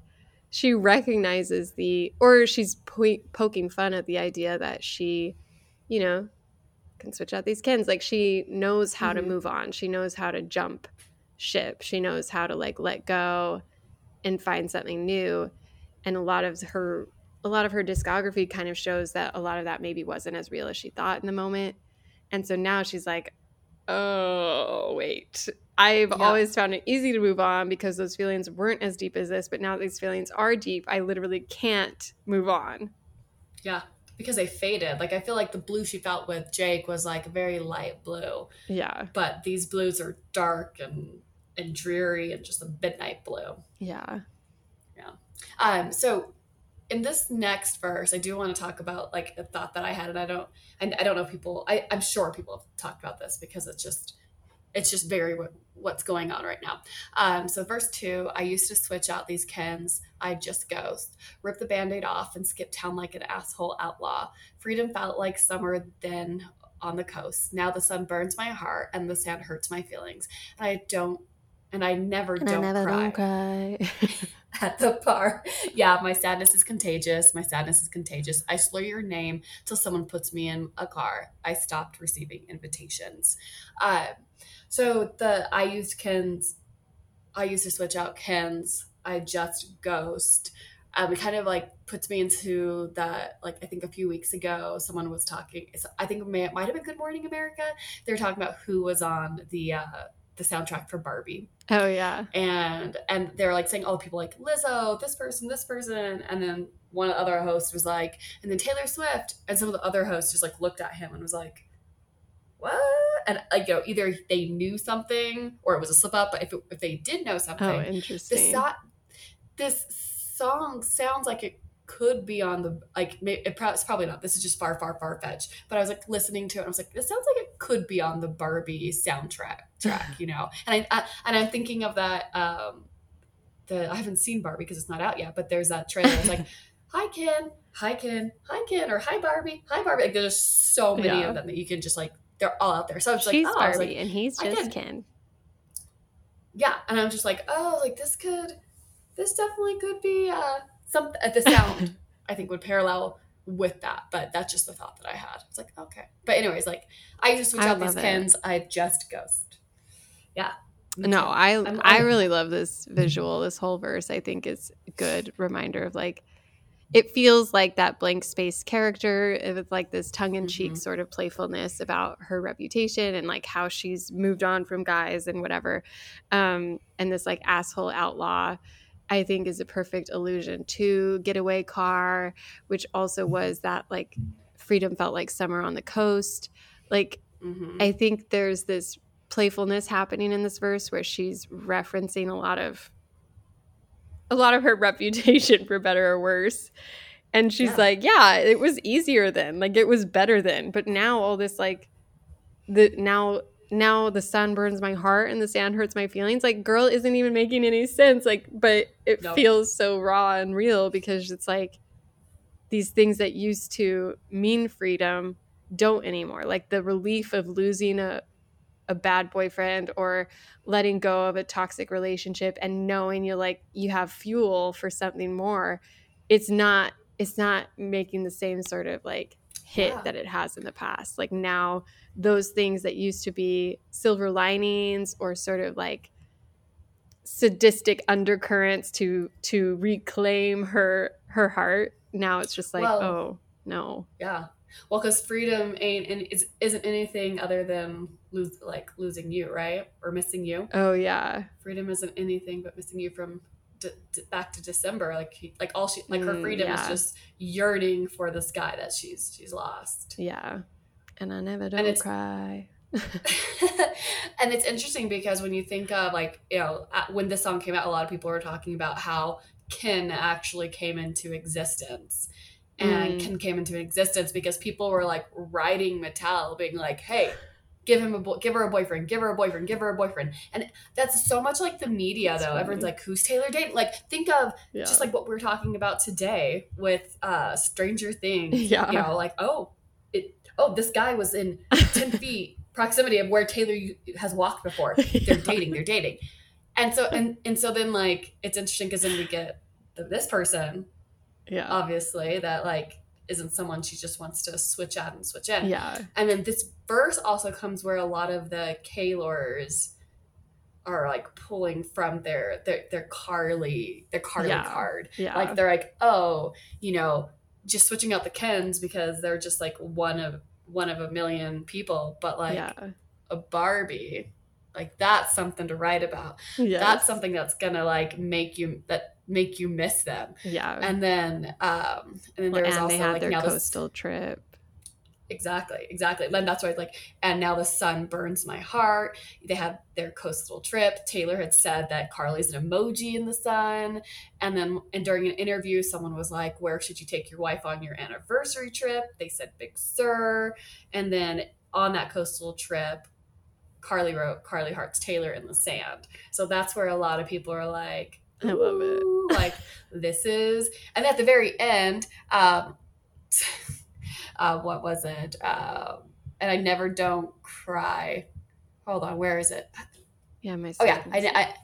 she recognizes the or she's po- poking fun at the idea that she, you know, can switch out these Kens. Like she knows how to Mhm. move on. She knows how to jump ship. She knows how to like let go and find something new. And a lot of her a lot of her discography kind of shows that a lot of that maybe wasn't as real as she thought in the moment. And so now she's like, oh, wait. I've Yeah. always found it easy to move on because those feelings weren't as deep as this, but now these feelings are deep. I literally can't move on. Yeah, because they faded. Like I feel like the blue she felt with Jake was like very light blue, Yeah. but these blues are dark and and dreary and just a midnight blue. Yeah. Um, so in this next verse, I do want to talk about like a thought that I had, and I don't, and I don't know if people. I, I'm sure people have talked about this because it's just, it's just very what, what's going on right now. Um, so verse two, I used to switch out these Kens. I just ghost, rip the band-aid off, and skip town like an asshole outlaw. Freedom felt like summer then on the coast. Now the sun burns my heart, and the sand hurts my feelings, and I don't. And I never And don't I never cry don't cry. *laughs* at the bar. Yeah, my sadness is contagious. My sadness is contagious. I slur your name till someone puts me in a car. I stopped receiving invitations. Um, so the I used Ken's. I used to switch out Ken's. I just ghost. Um, it kind of like puts me into that. Like I think a few weeks ago, someone was talking. I think it, may, it might have been Good Morning America. They were talking about who was on the uh, the soundtrack for Barbie oh yeah. and and they're like saying, all the people like Lizzo, this person, this person," and then one other host was like, and then Taylor Swift, and some of the other hosts just like looked at him and was like, "What?" And uh, like you know, either they knew something or it was a slip up. But if it, if they did know oh, something, Oh, this interesting. so- this song sounds like it could be on the like it pro- it's probably not this is just far far far fetched but i was like listening to it and i was like this sounds like it could be on the barbie soundtrack track you know? And i, I and i'm thinking of that um the i haven't seen barbie because it's not out yet but there's that trailer. It's like *laughs* hi ken. Hi ken. Hi ken. Or hi barbie. Hi barbie. Like there's so many Yeah. of them that you can just like they're all out there. So i was She's like oh Barbie like, and he's just. Ken. yeah. And i'm just like oh like this could this definitely could be uh some uh, the sound i think would parallel with that but that's just the thought that i had. It's like okay. But anyways like i used to switch I out these it. kens. I just ghost yeah No. I I'm- I really love this visual. This whole verse, I think, is a good reminder of like it feels like that blank space character with like this tongue in cheek Mhm. sort of playfulness about her reputation and like how she's moved on from guys and whatever. Um, and this like asshole outlaw, I think, is a perfect allusion to Getaway Car, which also was that like freedom felt like summer on the coast. Like Mhm. I think there's this playfulness happening in this verse where she's referencing a lot of a lot of her *laughs* reputation for better or worse. And she's Yeah. like, yeah, it was easier then. Like it was better then. But now all this like the now now the sun burns my heart and the sand hurts my feelings. Like girl isn't even making any sense. Like but it feels so raw and real because it's like these things that used to mean freedom don't anymore. Like the relief of losing a a bad boyfriend or letting go of a toxic relationship and knowing you like you have fuel for something more. It's not it's not making the same sort of like hit Yeah. that it has in the past. Like now those things that used to be silver linings or sort of like sadistic undercurrents to to reclaim her her heart now it's just like Well- oh no yeah well because freedom ain't and is, isn't anything other than lose like losing you right or missing you oh yeah freedom isn't anything but missing you from d- d- back to December. Like he, like all she like her Mm, freedom is just yearning for this guy that she's she's lost. yeah and i never don't cry *laughs* and it's interesting because when you think of like you know when this song came out, a lot of people were talking about how Ken actually came into existence. And Mm. Came into existence because people were like writing Mattel, being like, "Hey, give him a bo- give her a boyfriend, give her a boyfriend, give her a boyfriend." And that's so much like the media, That's though. Everyone's like, "Who's Taylor dating?" Like, think of yeah just like what we are talking about today with uh Stranger Things. *laughs* Yeah. You know, like, oh, it oh, this guy was in *laughs* 10 feet proximity of where Taylor has walked before. *laughs* They're dating, they're dating. And so and and so then like it's interesting because then we get the, this person, yeah obviously, that like isn't someone she just wants to switch out and switch in. yeah And then this verse also comes where a lot of the Kaylors are like pulling from their their their Karlie their Karlie Yeah. card. yeah Like they're like, oh, you know, just switching out the Kens because they're just like one of one of a million people, but like yeah a Barbie, like that's something to write about. yes. That's something that's gonna like make you that make you miss them. Yeah. And then um and then Well, there was and also they had like their now this coastal trip. Exactly, exactly. And that's why it's like, and now the sun burns my heart. They had their coastal trip. Taylor had said that Karlie's an emoji in the sun. And then, and during an interview, someone was like, Where should you take your wife on your anniversary trip? They said Big Sur. And then on that coastal trip, Karlie wrote Karlie Hearts Taylor in the sand. So that's where a lot of people are like, I love it. Like, this is, and at the very end, um, *laughs* uh, what was it? Um, and I never don't cry. Hold on, where is it? Yeah, my Oh yeah, I. I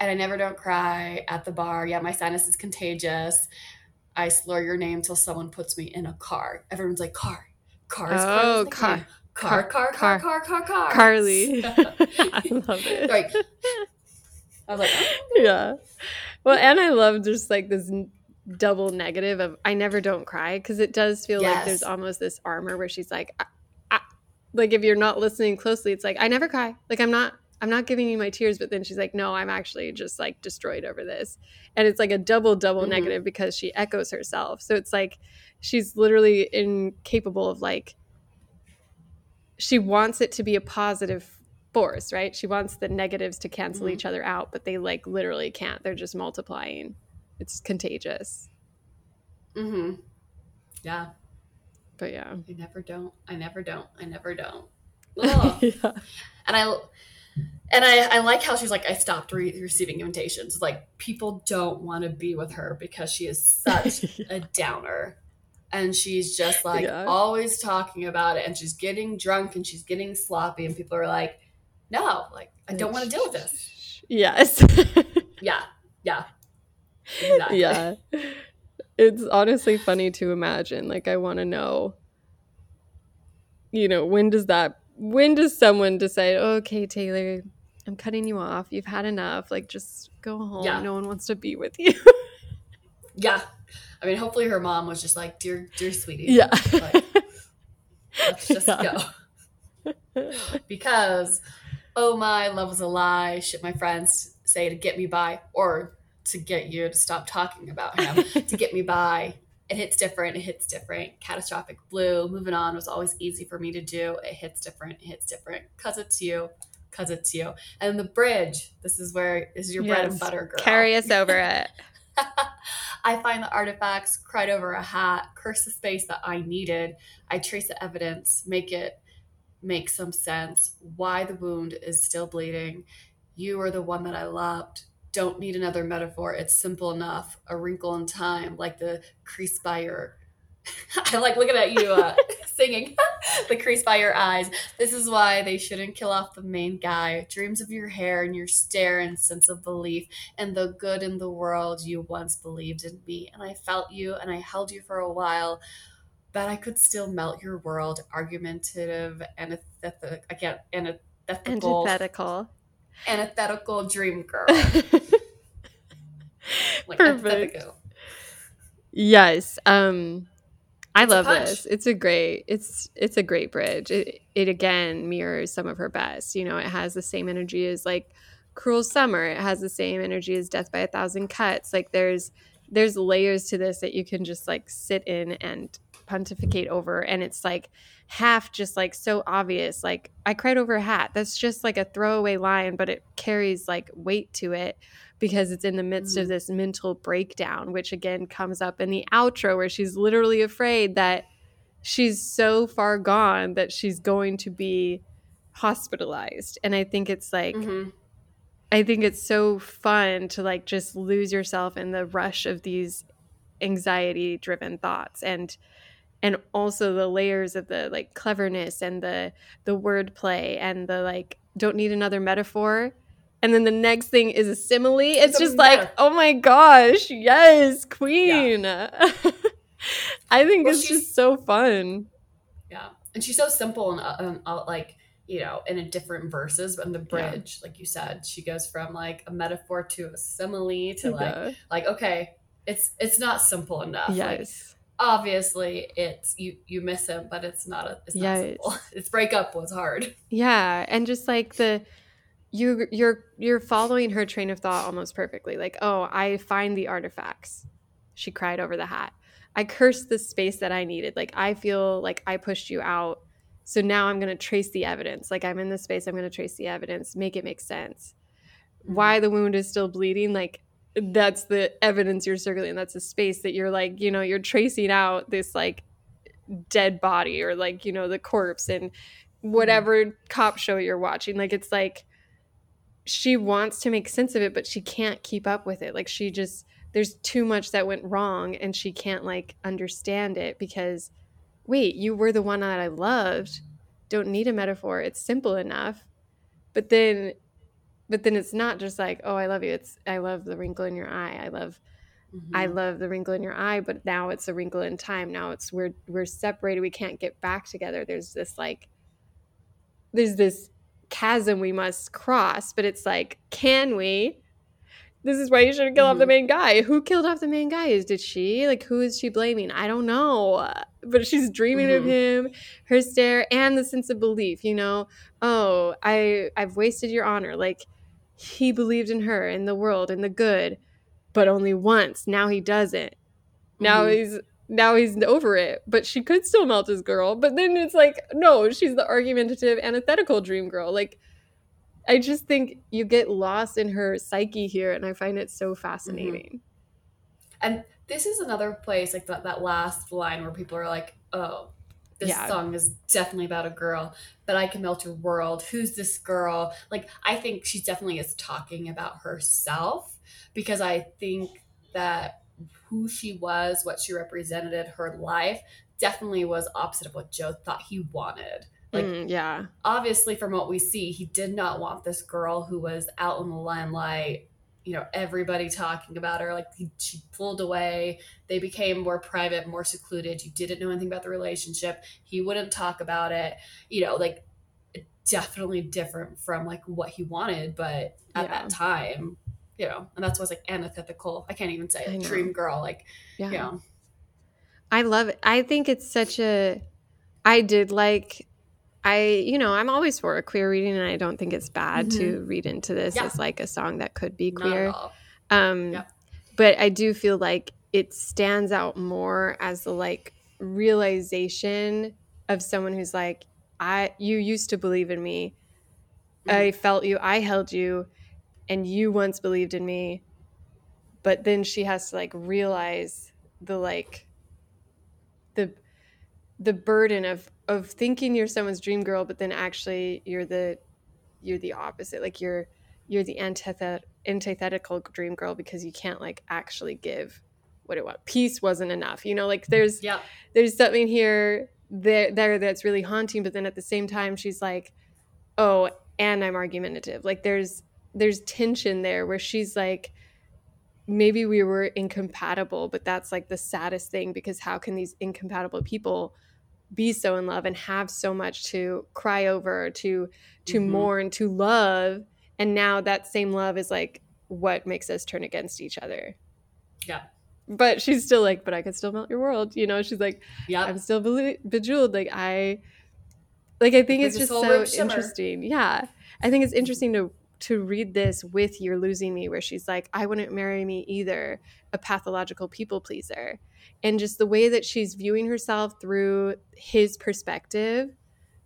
and I never don't cry at the bar. Yeah, my sinus is contagious. I slur your name till someone puts me in a car. Everyone's like car, cars, Oh, cars, car. car, car, car, Car. car, car, car. Karlie. *laughs* I love *laughs* it. like, I was like, yeah. Well, and I love just like this double negative of I never don't cry because it does feel like there's almost this armor where she's like, I, I, like if you're not listening closely, it's like I never cry. Like I'm not. I'm not giving you my tears, but then she's like, no, I'm actually just like destroyed over this. And it's like a double, double Mhm. negative because she echoes herself. So it's like she's literally incapable of like, she wants it to be a positive force, right? She wants the negatives to cancel Mhm. each other out, but they like literally can't. They're just multiplying. It's contagious. mm-hmm. yeah, But yeah. I never don't. I never don't. I never don't. *laughs* Yeah. and I and I, I like how she's like I stopped re- receiving invitations. Like people don't want to be with her because she is such *laughs* a downer, and she's just like Yeah. always talking about it, and she's getting drunk and she's getting sloppy, and people are like, no, like I don't want to deal with this. Yes. *laughs* Yeah, yeah, exactly. yeah. It's honestly funny to imagine. Like I want to know you know, when does that when does someone decide, "Okay, Taylor, I'm cutting you off. You've had enough. Like just go home. Yeah. No one wants to be with you." *laughs* yeah. I mean, hopefully her mom was just like, dear, dear sweetie, yeah. Like, let's just *laughs* Yeah. go. because oh my love was a lie shit my friends say to get me by or to get you to stop talking about him *laughs* to get me by. It hits different it hits different. Catastrophic blue moving on was always easy for me to do. It hits different it hits different. Because it's you because it's you. And the bridge this is where this is your bread and butter girl. Carry us *laughs* over it. *laughs* I find the artifacts, cried over a hat, curse the space that I needed. I trace the evidence, make it make some sense. Why the wound is still bleeding. You are the one that I loved. Don't need another metaphor. It's simple enough. A wrinkle in time, like the crease by your. *laughs* I like looking at you uh, *laughs* singing. *laughs* the crease by your eyes. This is why they shouldn't kill off the main guy. Dreams of your hair and your stare and sense of belief and the good in the world you once believed in me. And I felt you and I held you for a while. Bet I could still melt your world. Argumentative, antithetical, I can't, antithetical, Antithetical. antithetical dream girl. *laughs* Like Perfect. Yes. Um I It's love this. It's a great it's it's a great bridge. It it again mirrors some of her best. You know, it has the same energy as like Cruel Summer. It has the same energy as Death by a Thousand Cuts. Like there's there's layers to this that you can just like sit in and pontificate over and it's like half just like so obvious like i cried over a hat that's just like a throwaway line but it carries like weight to it because it's in the midst of Mhm. this mental breakdown which again comes up in the outro where she's literally afraid that she's so far gone that she's going to be hospitalized and i think it's like Mhm. I think it's so fun to like just lose yourself in the rush of these anxiety driven thoughts and and also the layers of the like cleverness and the the wordplay and the like don't need another metaphor. And then the next thing is a simile. It's, It's just like oh my gosh yes queen. *laughs* I think Well, it's just so fun. Yeah. And she's so simple and uh, uh, like, you know, in a different verses, but in the bridge, like you said, she goes from like a metaphor to a simile to like, Yeah. like okay, it's it's not simple enough. Like, yes obviously it's you you miss him but it's not a it's not simple its *laughs* breakup was hard Yeah, and just like the you you're you're following her train of thought almost perfectly. Like, oh, I find the artifacts. She cried over the hat. I cursed the space that I needed. Like I feel like I pushed you out. So now I'm going to trace the evidence. Like I'm in this space, I'm going to trace the evidence, make it make sense. Mm-hmm. Why the wound is still bleeding, like that's the evidence you're circulating. That's the space that you're like, you know, you're tracing out this like dead body or like, you know, the corpse and whatever cop show you're watching. Like it's like she wants to make sense of it, but she can't keep up with it. Like she just there's too much that went wrong and she can't like understand it because wait, you were the one that I loved. Don't need a metaphor. It's simple enough. But then but then it's not just like, oh, I love you. It's I love the wrinkle in your eye. I love I Mhm. love the wrinkle in your eye, but now it's a wrinkle in time. Now it's we're we're separated. We can't get back together. There's this like there's this chasm we must cross, but it's like, can we? This is why you shouldn't kill off the Mhm. main guy. Who killed off the main guy? Is did she? Like who is she blaming? I don't know. But she's dreaming of Mhm. him, her stare, and the sense of belief, you know. Oh, I I've wasted your honor. Like he believed in her, in the world, in the good, but only once. Now he doesn't. Now Mhm. he's now he's over it. But she could still melt his girl. But then it's like, no, she's the argumentative, antithetical dream girl. Like I just think you get lost in her psyche here, and I find it so fascinating. And this is another place, like that, that last line where people are like, oh, this Yeah. song is definitely about a girl, but I can melt your world. Who's this girl? Like, I think she definitely is talking about herself because I think that who she was, what she represented, her life definitely was opposite of what Joe thought he wanted. Like, Mm, yeah, obviously from what we see he did not want this girl who was out in the limelight you know everybody talking about her like she pulled away they became more private more secluded you didn't know anything about the relationship he wouldn't talk about it you know like definitely different from like what he wanted but at Yeah. that time you know and that's what's like antithetical i can't even say it dream girl like yeah. you know I love it. I think it's such a. I did like. I you know I'm always for a queer reading, and I don't think it's bad to read into this Yeah. as like a song that could be queer. Um, but I do feel like it stands out more as the like realization of someone who's like, I you used to believe in me. I felt you, I held you, and you once believed in me. But then she has to like realize the like the the burden of of thinking you're someone's dream girl, but then actually you're the you're the opposite. Like you're you're the antithet- antithetical dream girl because you can't like actually give what it was. Peace wasn't enough. You know, like there's yeah there's something here there there that's really haunting, but then at the same time she's like, oh, and I'm argumentative. Like there's there's tension there where she's like maybe we were incompatible, but that's like the saddest thing because how can these incompatible people be so in love and have so much to cry over, to to Mhm. mourn, to love, and now that same love is like what makes us turn against each other. yeah But she's still like, but I could still melt your world. You know, she's like, yeah I'm still bele- bejeweled. Like I, like I think it's just so interesting. Yeah, I think it's interesting to to read this with "You're Losing Me," where she's like, "I wouldn't marry me either," a pathological people pleaser, and just the way that she's viewing herself through his perspective.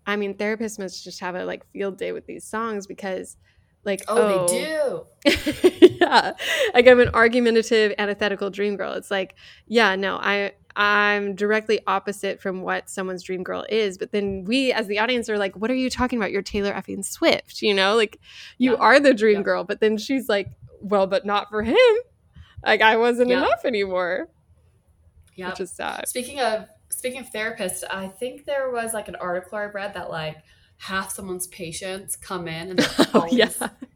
I mean, therapists must just have a like field day with these songs because, like, oh, they oh. do. *laughs* Yeah. Like i'm an argumentative antithetical dream girl. It's like yeah no i i'm directly opposite from what someone's dream girl is. But then we as the audience are like what are you talking about? You're taylor effing swift you know? Like you Yeah. are the dream Yeah. girl. But then she's like well but not for him. Like i wasn't Yeah. enough anymore. Yeah. Which is sad. Speaking of speaking of therapists, I think there was like an article I read that like half someone's patients come in and they're *laughs* oh yeah.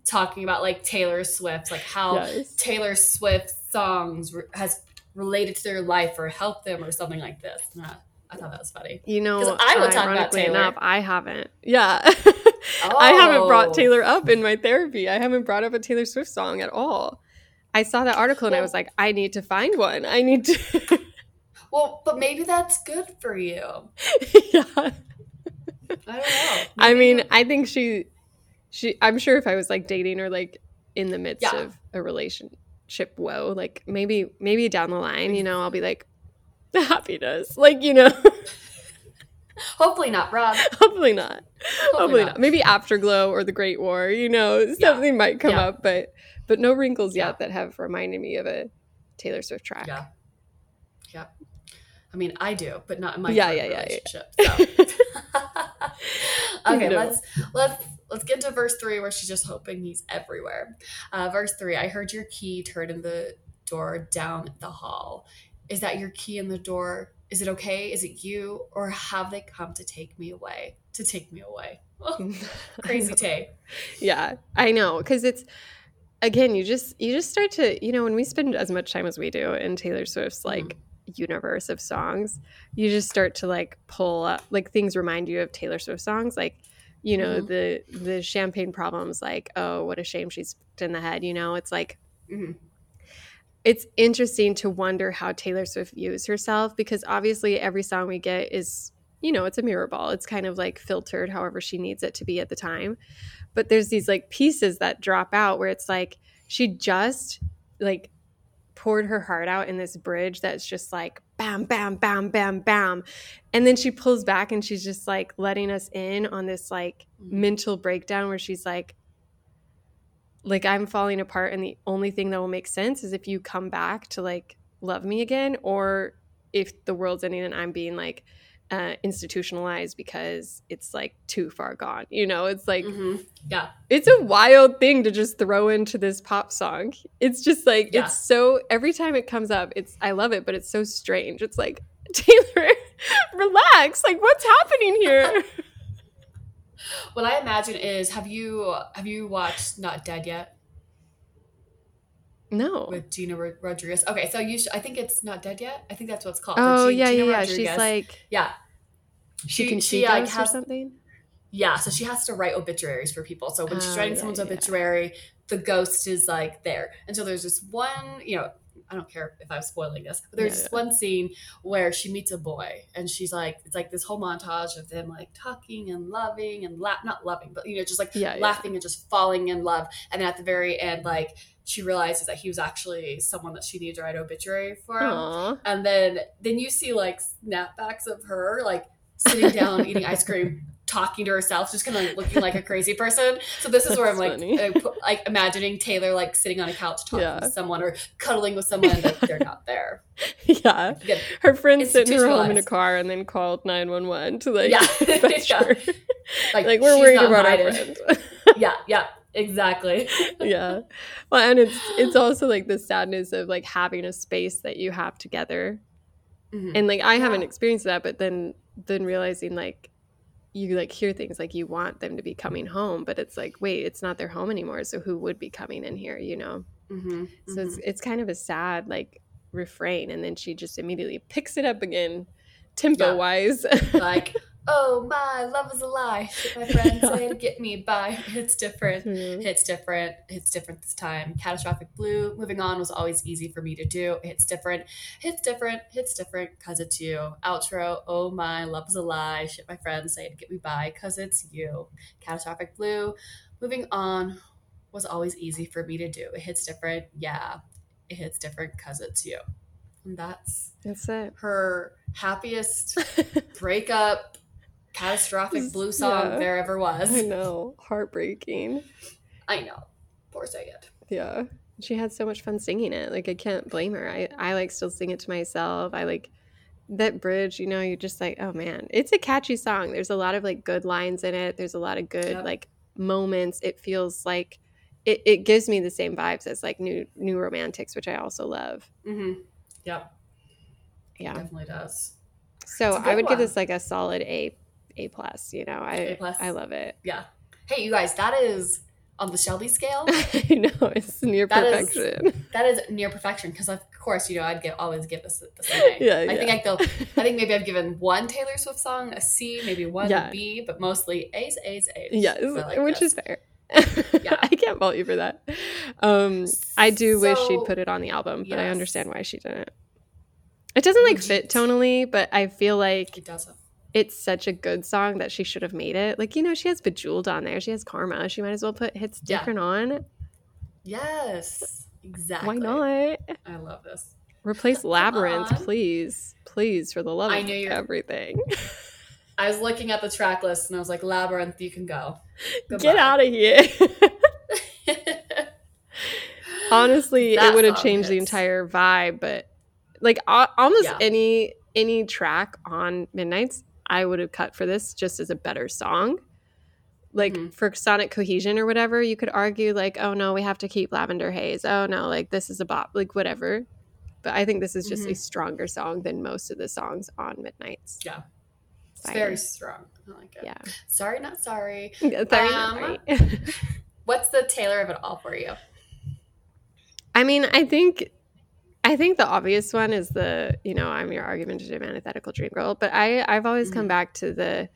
talking about like Taylor Swift, like how yes. Taylor Swift songs has related to their life or help them or something like this. I, I thought that was funny. you know, I would talk about Taylor. Enough, I haven't. yeah *laughs* I haven't brought Oh. Taylor up in my therapy. I haven't brought up a Taylor Swift song at all. I saw that article and I was like, I need to find one. I need to. *laughs* Well, but maybe that's good for you. *laughs* yeah. I don't know. I mean, I think she, she i'm sure if i was like dating or like in the midst Yeah. of a relationship woe like maybe maybe down the line you know i'll be like *laughs* happiness like you know Hopefully not, Rob. *laughs* hopefully not hopefully, not. not. maybe afterglow or the great war you know something might come Yeah. up but but no wrinkles Yeah. yet that have reminded me of a taylor swift track Yeah. Yeah. I mean, I do, but not in my Yeah, yeah, yeah, yeah. relationship. So. *laughs* okay, No. let's let's let's get to verse three where she's just hoping he's everywhere. Uh, verse three, I heard your key turn in the door down the hall. Is that your key in the door? Is it okay? Is it you? Or have they come to take me away? To take me away. Oh, *laughs* *laughs* crazy Tay. yeah i know because it's again you just you just start to you know when we spend as much time as we do in taylor swift's like universe of songs you just start to like pull up like things remind you of taylor swift songs like you know Mhm. the the champagne problems like oh what a shame she's in the head you know it's like Mhm. it's interesting to wonder how taylor swift views herself because obviously every song we get is you know it's a mirror ball it's kind of like filtered however she needs it to be at the time but there's these like pieces that drop out where it's like she just like poured her heart out in this bridge that's just like bam bam bam bam bam and then she pulls back and she's just like letting us in on this like Mhm. mental breakdown where she's like like i'm falling apart and the only thing that will make sense is if you come back to like love me again or if the world's ending and i'm being like uh, institutionalized because it's like too far gone you know it's like Mhm. Yeah. it's a wild thing to just throw into this pop song. It's just like Yeah. it's so every time it comes up, it's I love it, but it's so strange. It's like *laughs* Taylor, relax. Like what's happening here? *laughs* What I imagine is have you have you watched Not Dead Yet? no. with Gina Rodriguez. Okay, so you, sh- I think it's not dead yet. I think that's what it's called. Oh G- yeah, yeah, Gina yeah. She's like yeah, she, she can she see like has something. yeah. So she has to write obituaries for people. So when she's Oh, writing yeah, someone's yeah. obituary, the ghost is like there. And so there's this one, you know. I don't care if I'm spoiling this, but there's Yeah, this one scene where she meets a boy, and she's like, it's like this whole montage of them like talking and loving and la- not loving, but you know, just like laughing and just falling in love. And then at the very end, like she realizes that he was actually someone that she needed to write obituary for. him. Aw. and then then you see like snapbacks of her like sitting down eating ice cream talking to herself just kind of like looking like a crazy person so this is where i'm like uh, like imagining taylor like sitting on a couch talking Yeah. to someone or cuddling with someone like, they're not there *laughs* yeah. Again, Her friend sent her home in a car and then called 911 to like Yeah. *laughs* *laughs* Yeah. her. like, Like we're worried about our friend. yeah yeah exactly yeah. Well, and it's it's also like the sadness of like having a space that you have together Mhm. and like i haven't experienced that but then then realizing like you like hear things like you want them to be coming home but it's like wait it's not their home anymore so who would be coming in here you know? Mhm. so it's it's kind of a sad like refrain and then she just immediately picks it up again tempo wise *laughs* like oh my love is a lie Shit, my *laughs* say to get me by it's different mm-hmm. It's different. it's different this time. Catastrophic blue. Moving on was always easy for me to do. it's different. it's different. it's different because it's you. Outro. Oh my, love is a lie. Shit, my friends say to get me by because it's you. Catastrophic blue. Moving on was always easy for me to do. It hits different. Yeah, it hits different because it's you. And that's that's it her happiest *laughs* breakup, catastrophic blue song Yeah. there ever was. i know heartbreaking I know. Poor Sayed. Yeah. She had so much fun singing it. Like I can't blame her. I, I like still sing it to myself. I like that bridge, you know, you're just like, oh man. It's a catchy song. There's a lot of like good lines in it. There's a lot of good Yep. like moments. It feels like it, it gives me the same vibes as like new new romantics, which I also love. Mm-hmm. Yep, Yeah. definitely does. So It's a good I would give this like a solid A A plus, you know. I. I love it. Yeah. Hey, you guys, that is on the Shelby scale. *laughs* I know, it's near That is- perfection. that is near perfection because, of course, you know I'd get always give this the same. Yeah, I think. I go. I think maybe I've given one Taylor Swift song a C, maybe one Yeah. a B, but mostly A's, A's, A's. Yes, like which this. is fair. *laughs* Yeah. I can't fault you for that. Um, I do wish she'd put it on the album, but I understand why she didn't. It doesn't like fit tonally, but I feel like It doesn't. It's such a good song that she should have made it. Like, you know, she has Bejeweled on there. She has Karma. She might as well put hits Yeah. different on. Yes, exactly. Why not? I love this. Replace *laughs* Labyrinth, please. Please, for the love I of knew you were- everything. *laughs* I was looking at the track list and I was like, Labyrinth, you can go. Get out of here. *laughs* Honestly, That it would have changed the entire vibe, but like almost Yeah. any any track on Midnights, I would have cut for this just as a better song. Like Mhm. for sonic cohesion or whatever, you could argue like, oh no, we have to keep Lavender Haze. Oh no, like this is a bop, like whatever. But I think this is just a Mhm. stronger song than most of the songs on Midnights. Yeah. It's Fire. very strong. I like it. Yeah. Sorry, not sorry. *laughs* Yeah, sorry, Um, sorry. *laughs* *laughs* What's the Taylor of it all for you? I mean, I think I think the obvious one is the, you know, I'm your argumentative antithetical dream girl. But I I've always come Mhm. back to the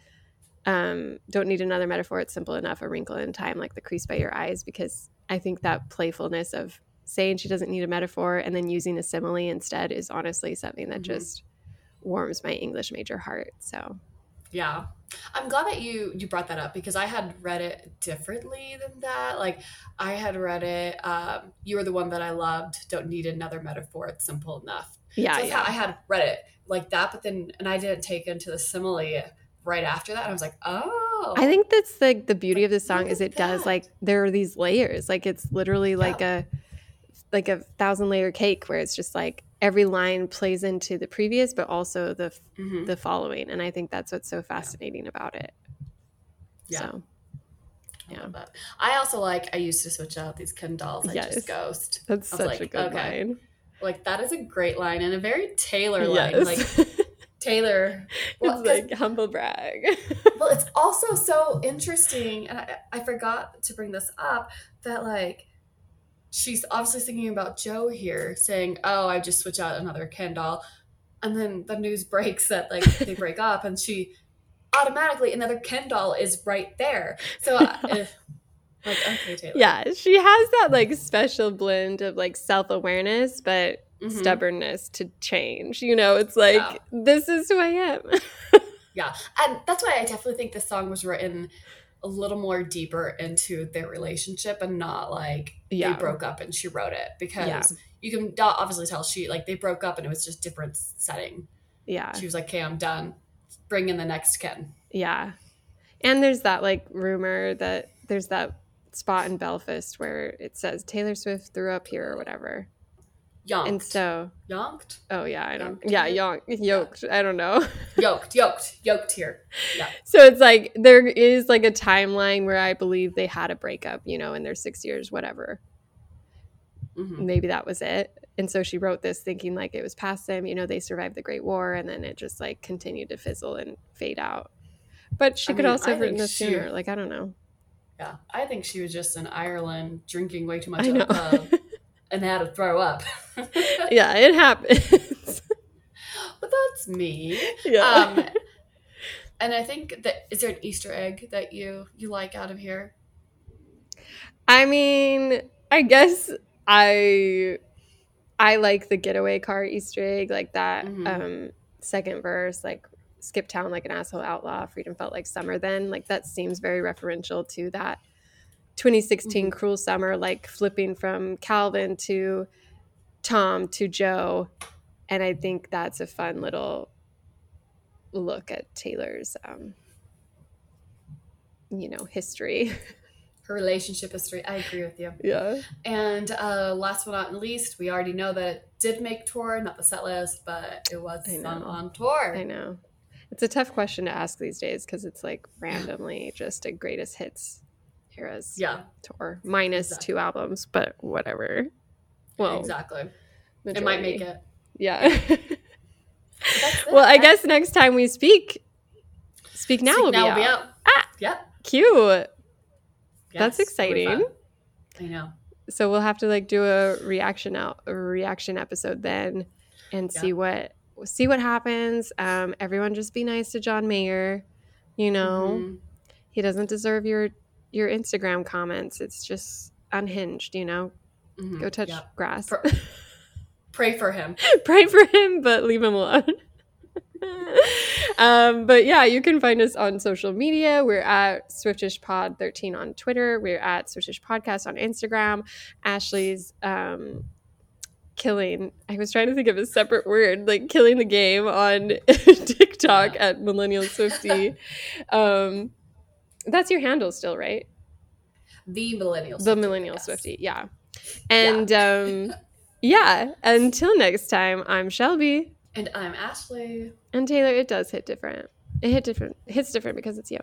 um don't need another metaphor, it's simple enough, a wrinkle in time, like the crease by your eyes, because I think that playfulness of saying she doesn't need a metaphor and then using a simile instead is honestly something that Mhm. just warms my English major heart. So Yeah. I'm glad that you you brought that up because I had read it differently than that. Like I had read it, um, you were the one that I loved, don't need another metaphor, it's simple enough. yeah, so yeah. I had read it like that, but then and I didn't take into the simile right after that. And I was like, oh I think that's like the beauty of the song is it does like there are these layers. Like it's literally like a like a thousand layer cake where it's just like every line plays into the previous but also the Mhm. the following and I think that's what's so fascinating about it. Yeah. So, yeah. that. I also like I used to switch out these Ken dolls. I Yes. just ghost. that's such a like, good okay. line. Like that is a great line and a very Taylor line. Like *laughs* Taylor. Well, it's like humble brag. *laughs* well, it's also so interesting, and I, I forgot to bring this up that like she's obviously thinking about Joe here, saying, "Oh, I just switch out another Ken doll," and then the news *laughs* breaks that like they break up, and she automatically another Ken doll is right there. So, uh, *laughs* eh, like, okay, Taylor, yeah, she has that like special blend of like self-awareness but Mhm. stubbornness to change. You know, it's like Yeah. this is who I am. *laughs* Yeah, and that's why I definitely think this song was written a little more deeper into their relationship and not like Yeah. they broke up and she wrote it because Yeah. you can obviously tell she like they broke up and it was just different setting. yeah. She was like, "Okay, I'm done. Bring in the next Ken." Yeah. And there's that like rumor that there's that spot in Belfast where it says Taylor Swift threw up here or whatever. Yonked, And so, yonked, oh yeah, I don't, Yoked. yeah, yonk, yoked, I don't know. *laughs* yoked, yoked, yoked here. Yeah, so it's like there is like a timeline where I believe they had a breakup, you know, in their six years, whatever. Mhm. Maybe that was it. And so she wrote this thinking like it was past them, you know, they survived the Great War and then it just like continued to fizzle and fade out. But she I could mean, also have written this she- sooner. Like, I don't know. yeah. I think she was just in Ireland drinking way too much I know. And how to throw up. *laughs* yeah, it happens. *laughs* but that's me. yeah. um *laughs* and i think that is there an easter egg that you you like out of here I mean, I guess I I like the getaway car Easter egg, like that Mhm. um second verse, like skip town like an asshole outlaw, freedom felt like summer then. Like that seems very referential to that 2016 Mhm. cruel summer, like flipping from Calvin to Tom to Joe. And I think that's a fun little look at Taylor's um you know, history. her relationship history i agree with you yeah. and uh last but not least we already know that it did make tour not the set list but it was know. on tour I know. It's a tough question to ask these days because it's like randomly just a greatest hits eras yeah tour minus Exactly. two albums, but whatever. Well, exactly it might make it Yeah. *laughs* Well, I guess next time we speak, speak now, Speak will, now be, will be out. Ah! yep Cute. That's Yes, it'll exciting. i know So we'll have to like do a reaction out a reaction episode then and Yeah. see what see what happens. Um, everyone just be nice to John Mayer. You know. Mhm. he doesn't deserve your your Instagram comments. It's just unhinged, you know. Mhm. Go touch Yep. grass. Pr- *laughs* pray for him *laughs* Pray for him, but leave him alone. *laughs* um, but yeah, you can find us on social media. We're at Swiftish Pod 13 on Twitter. We're at Swiftish Podcast on Instagram. Ashley's um, killing. I was trying to think of a separate word, like killing the game on TikTok at Millennial Swifty. Um, that's your handle still, right? The millennial. The Swifty, Millennial. Swifty. Yeah. And um, *laughs* yeah, until next time, I'm Shelby. And I'm Ashley. And Taylor, it does hit different. It hit different. Hits different because it's you.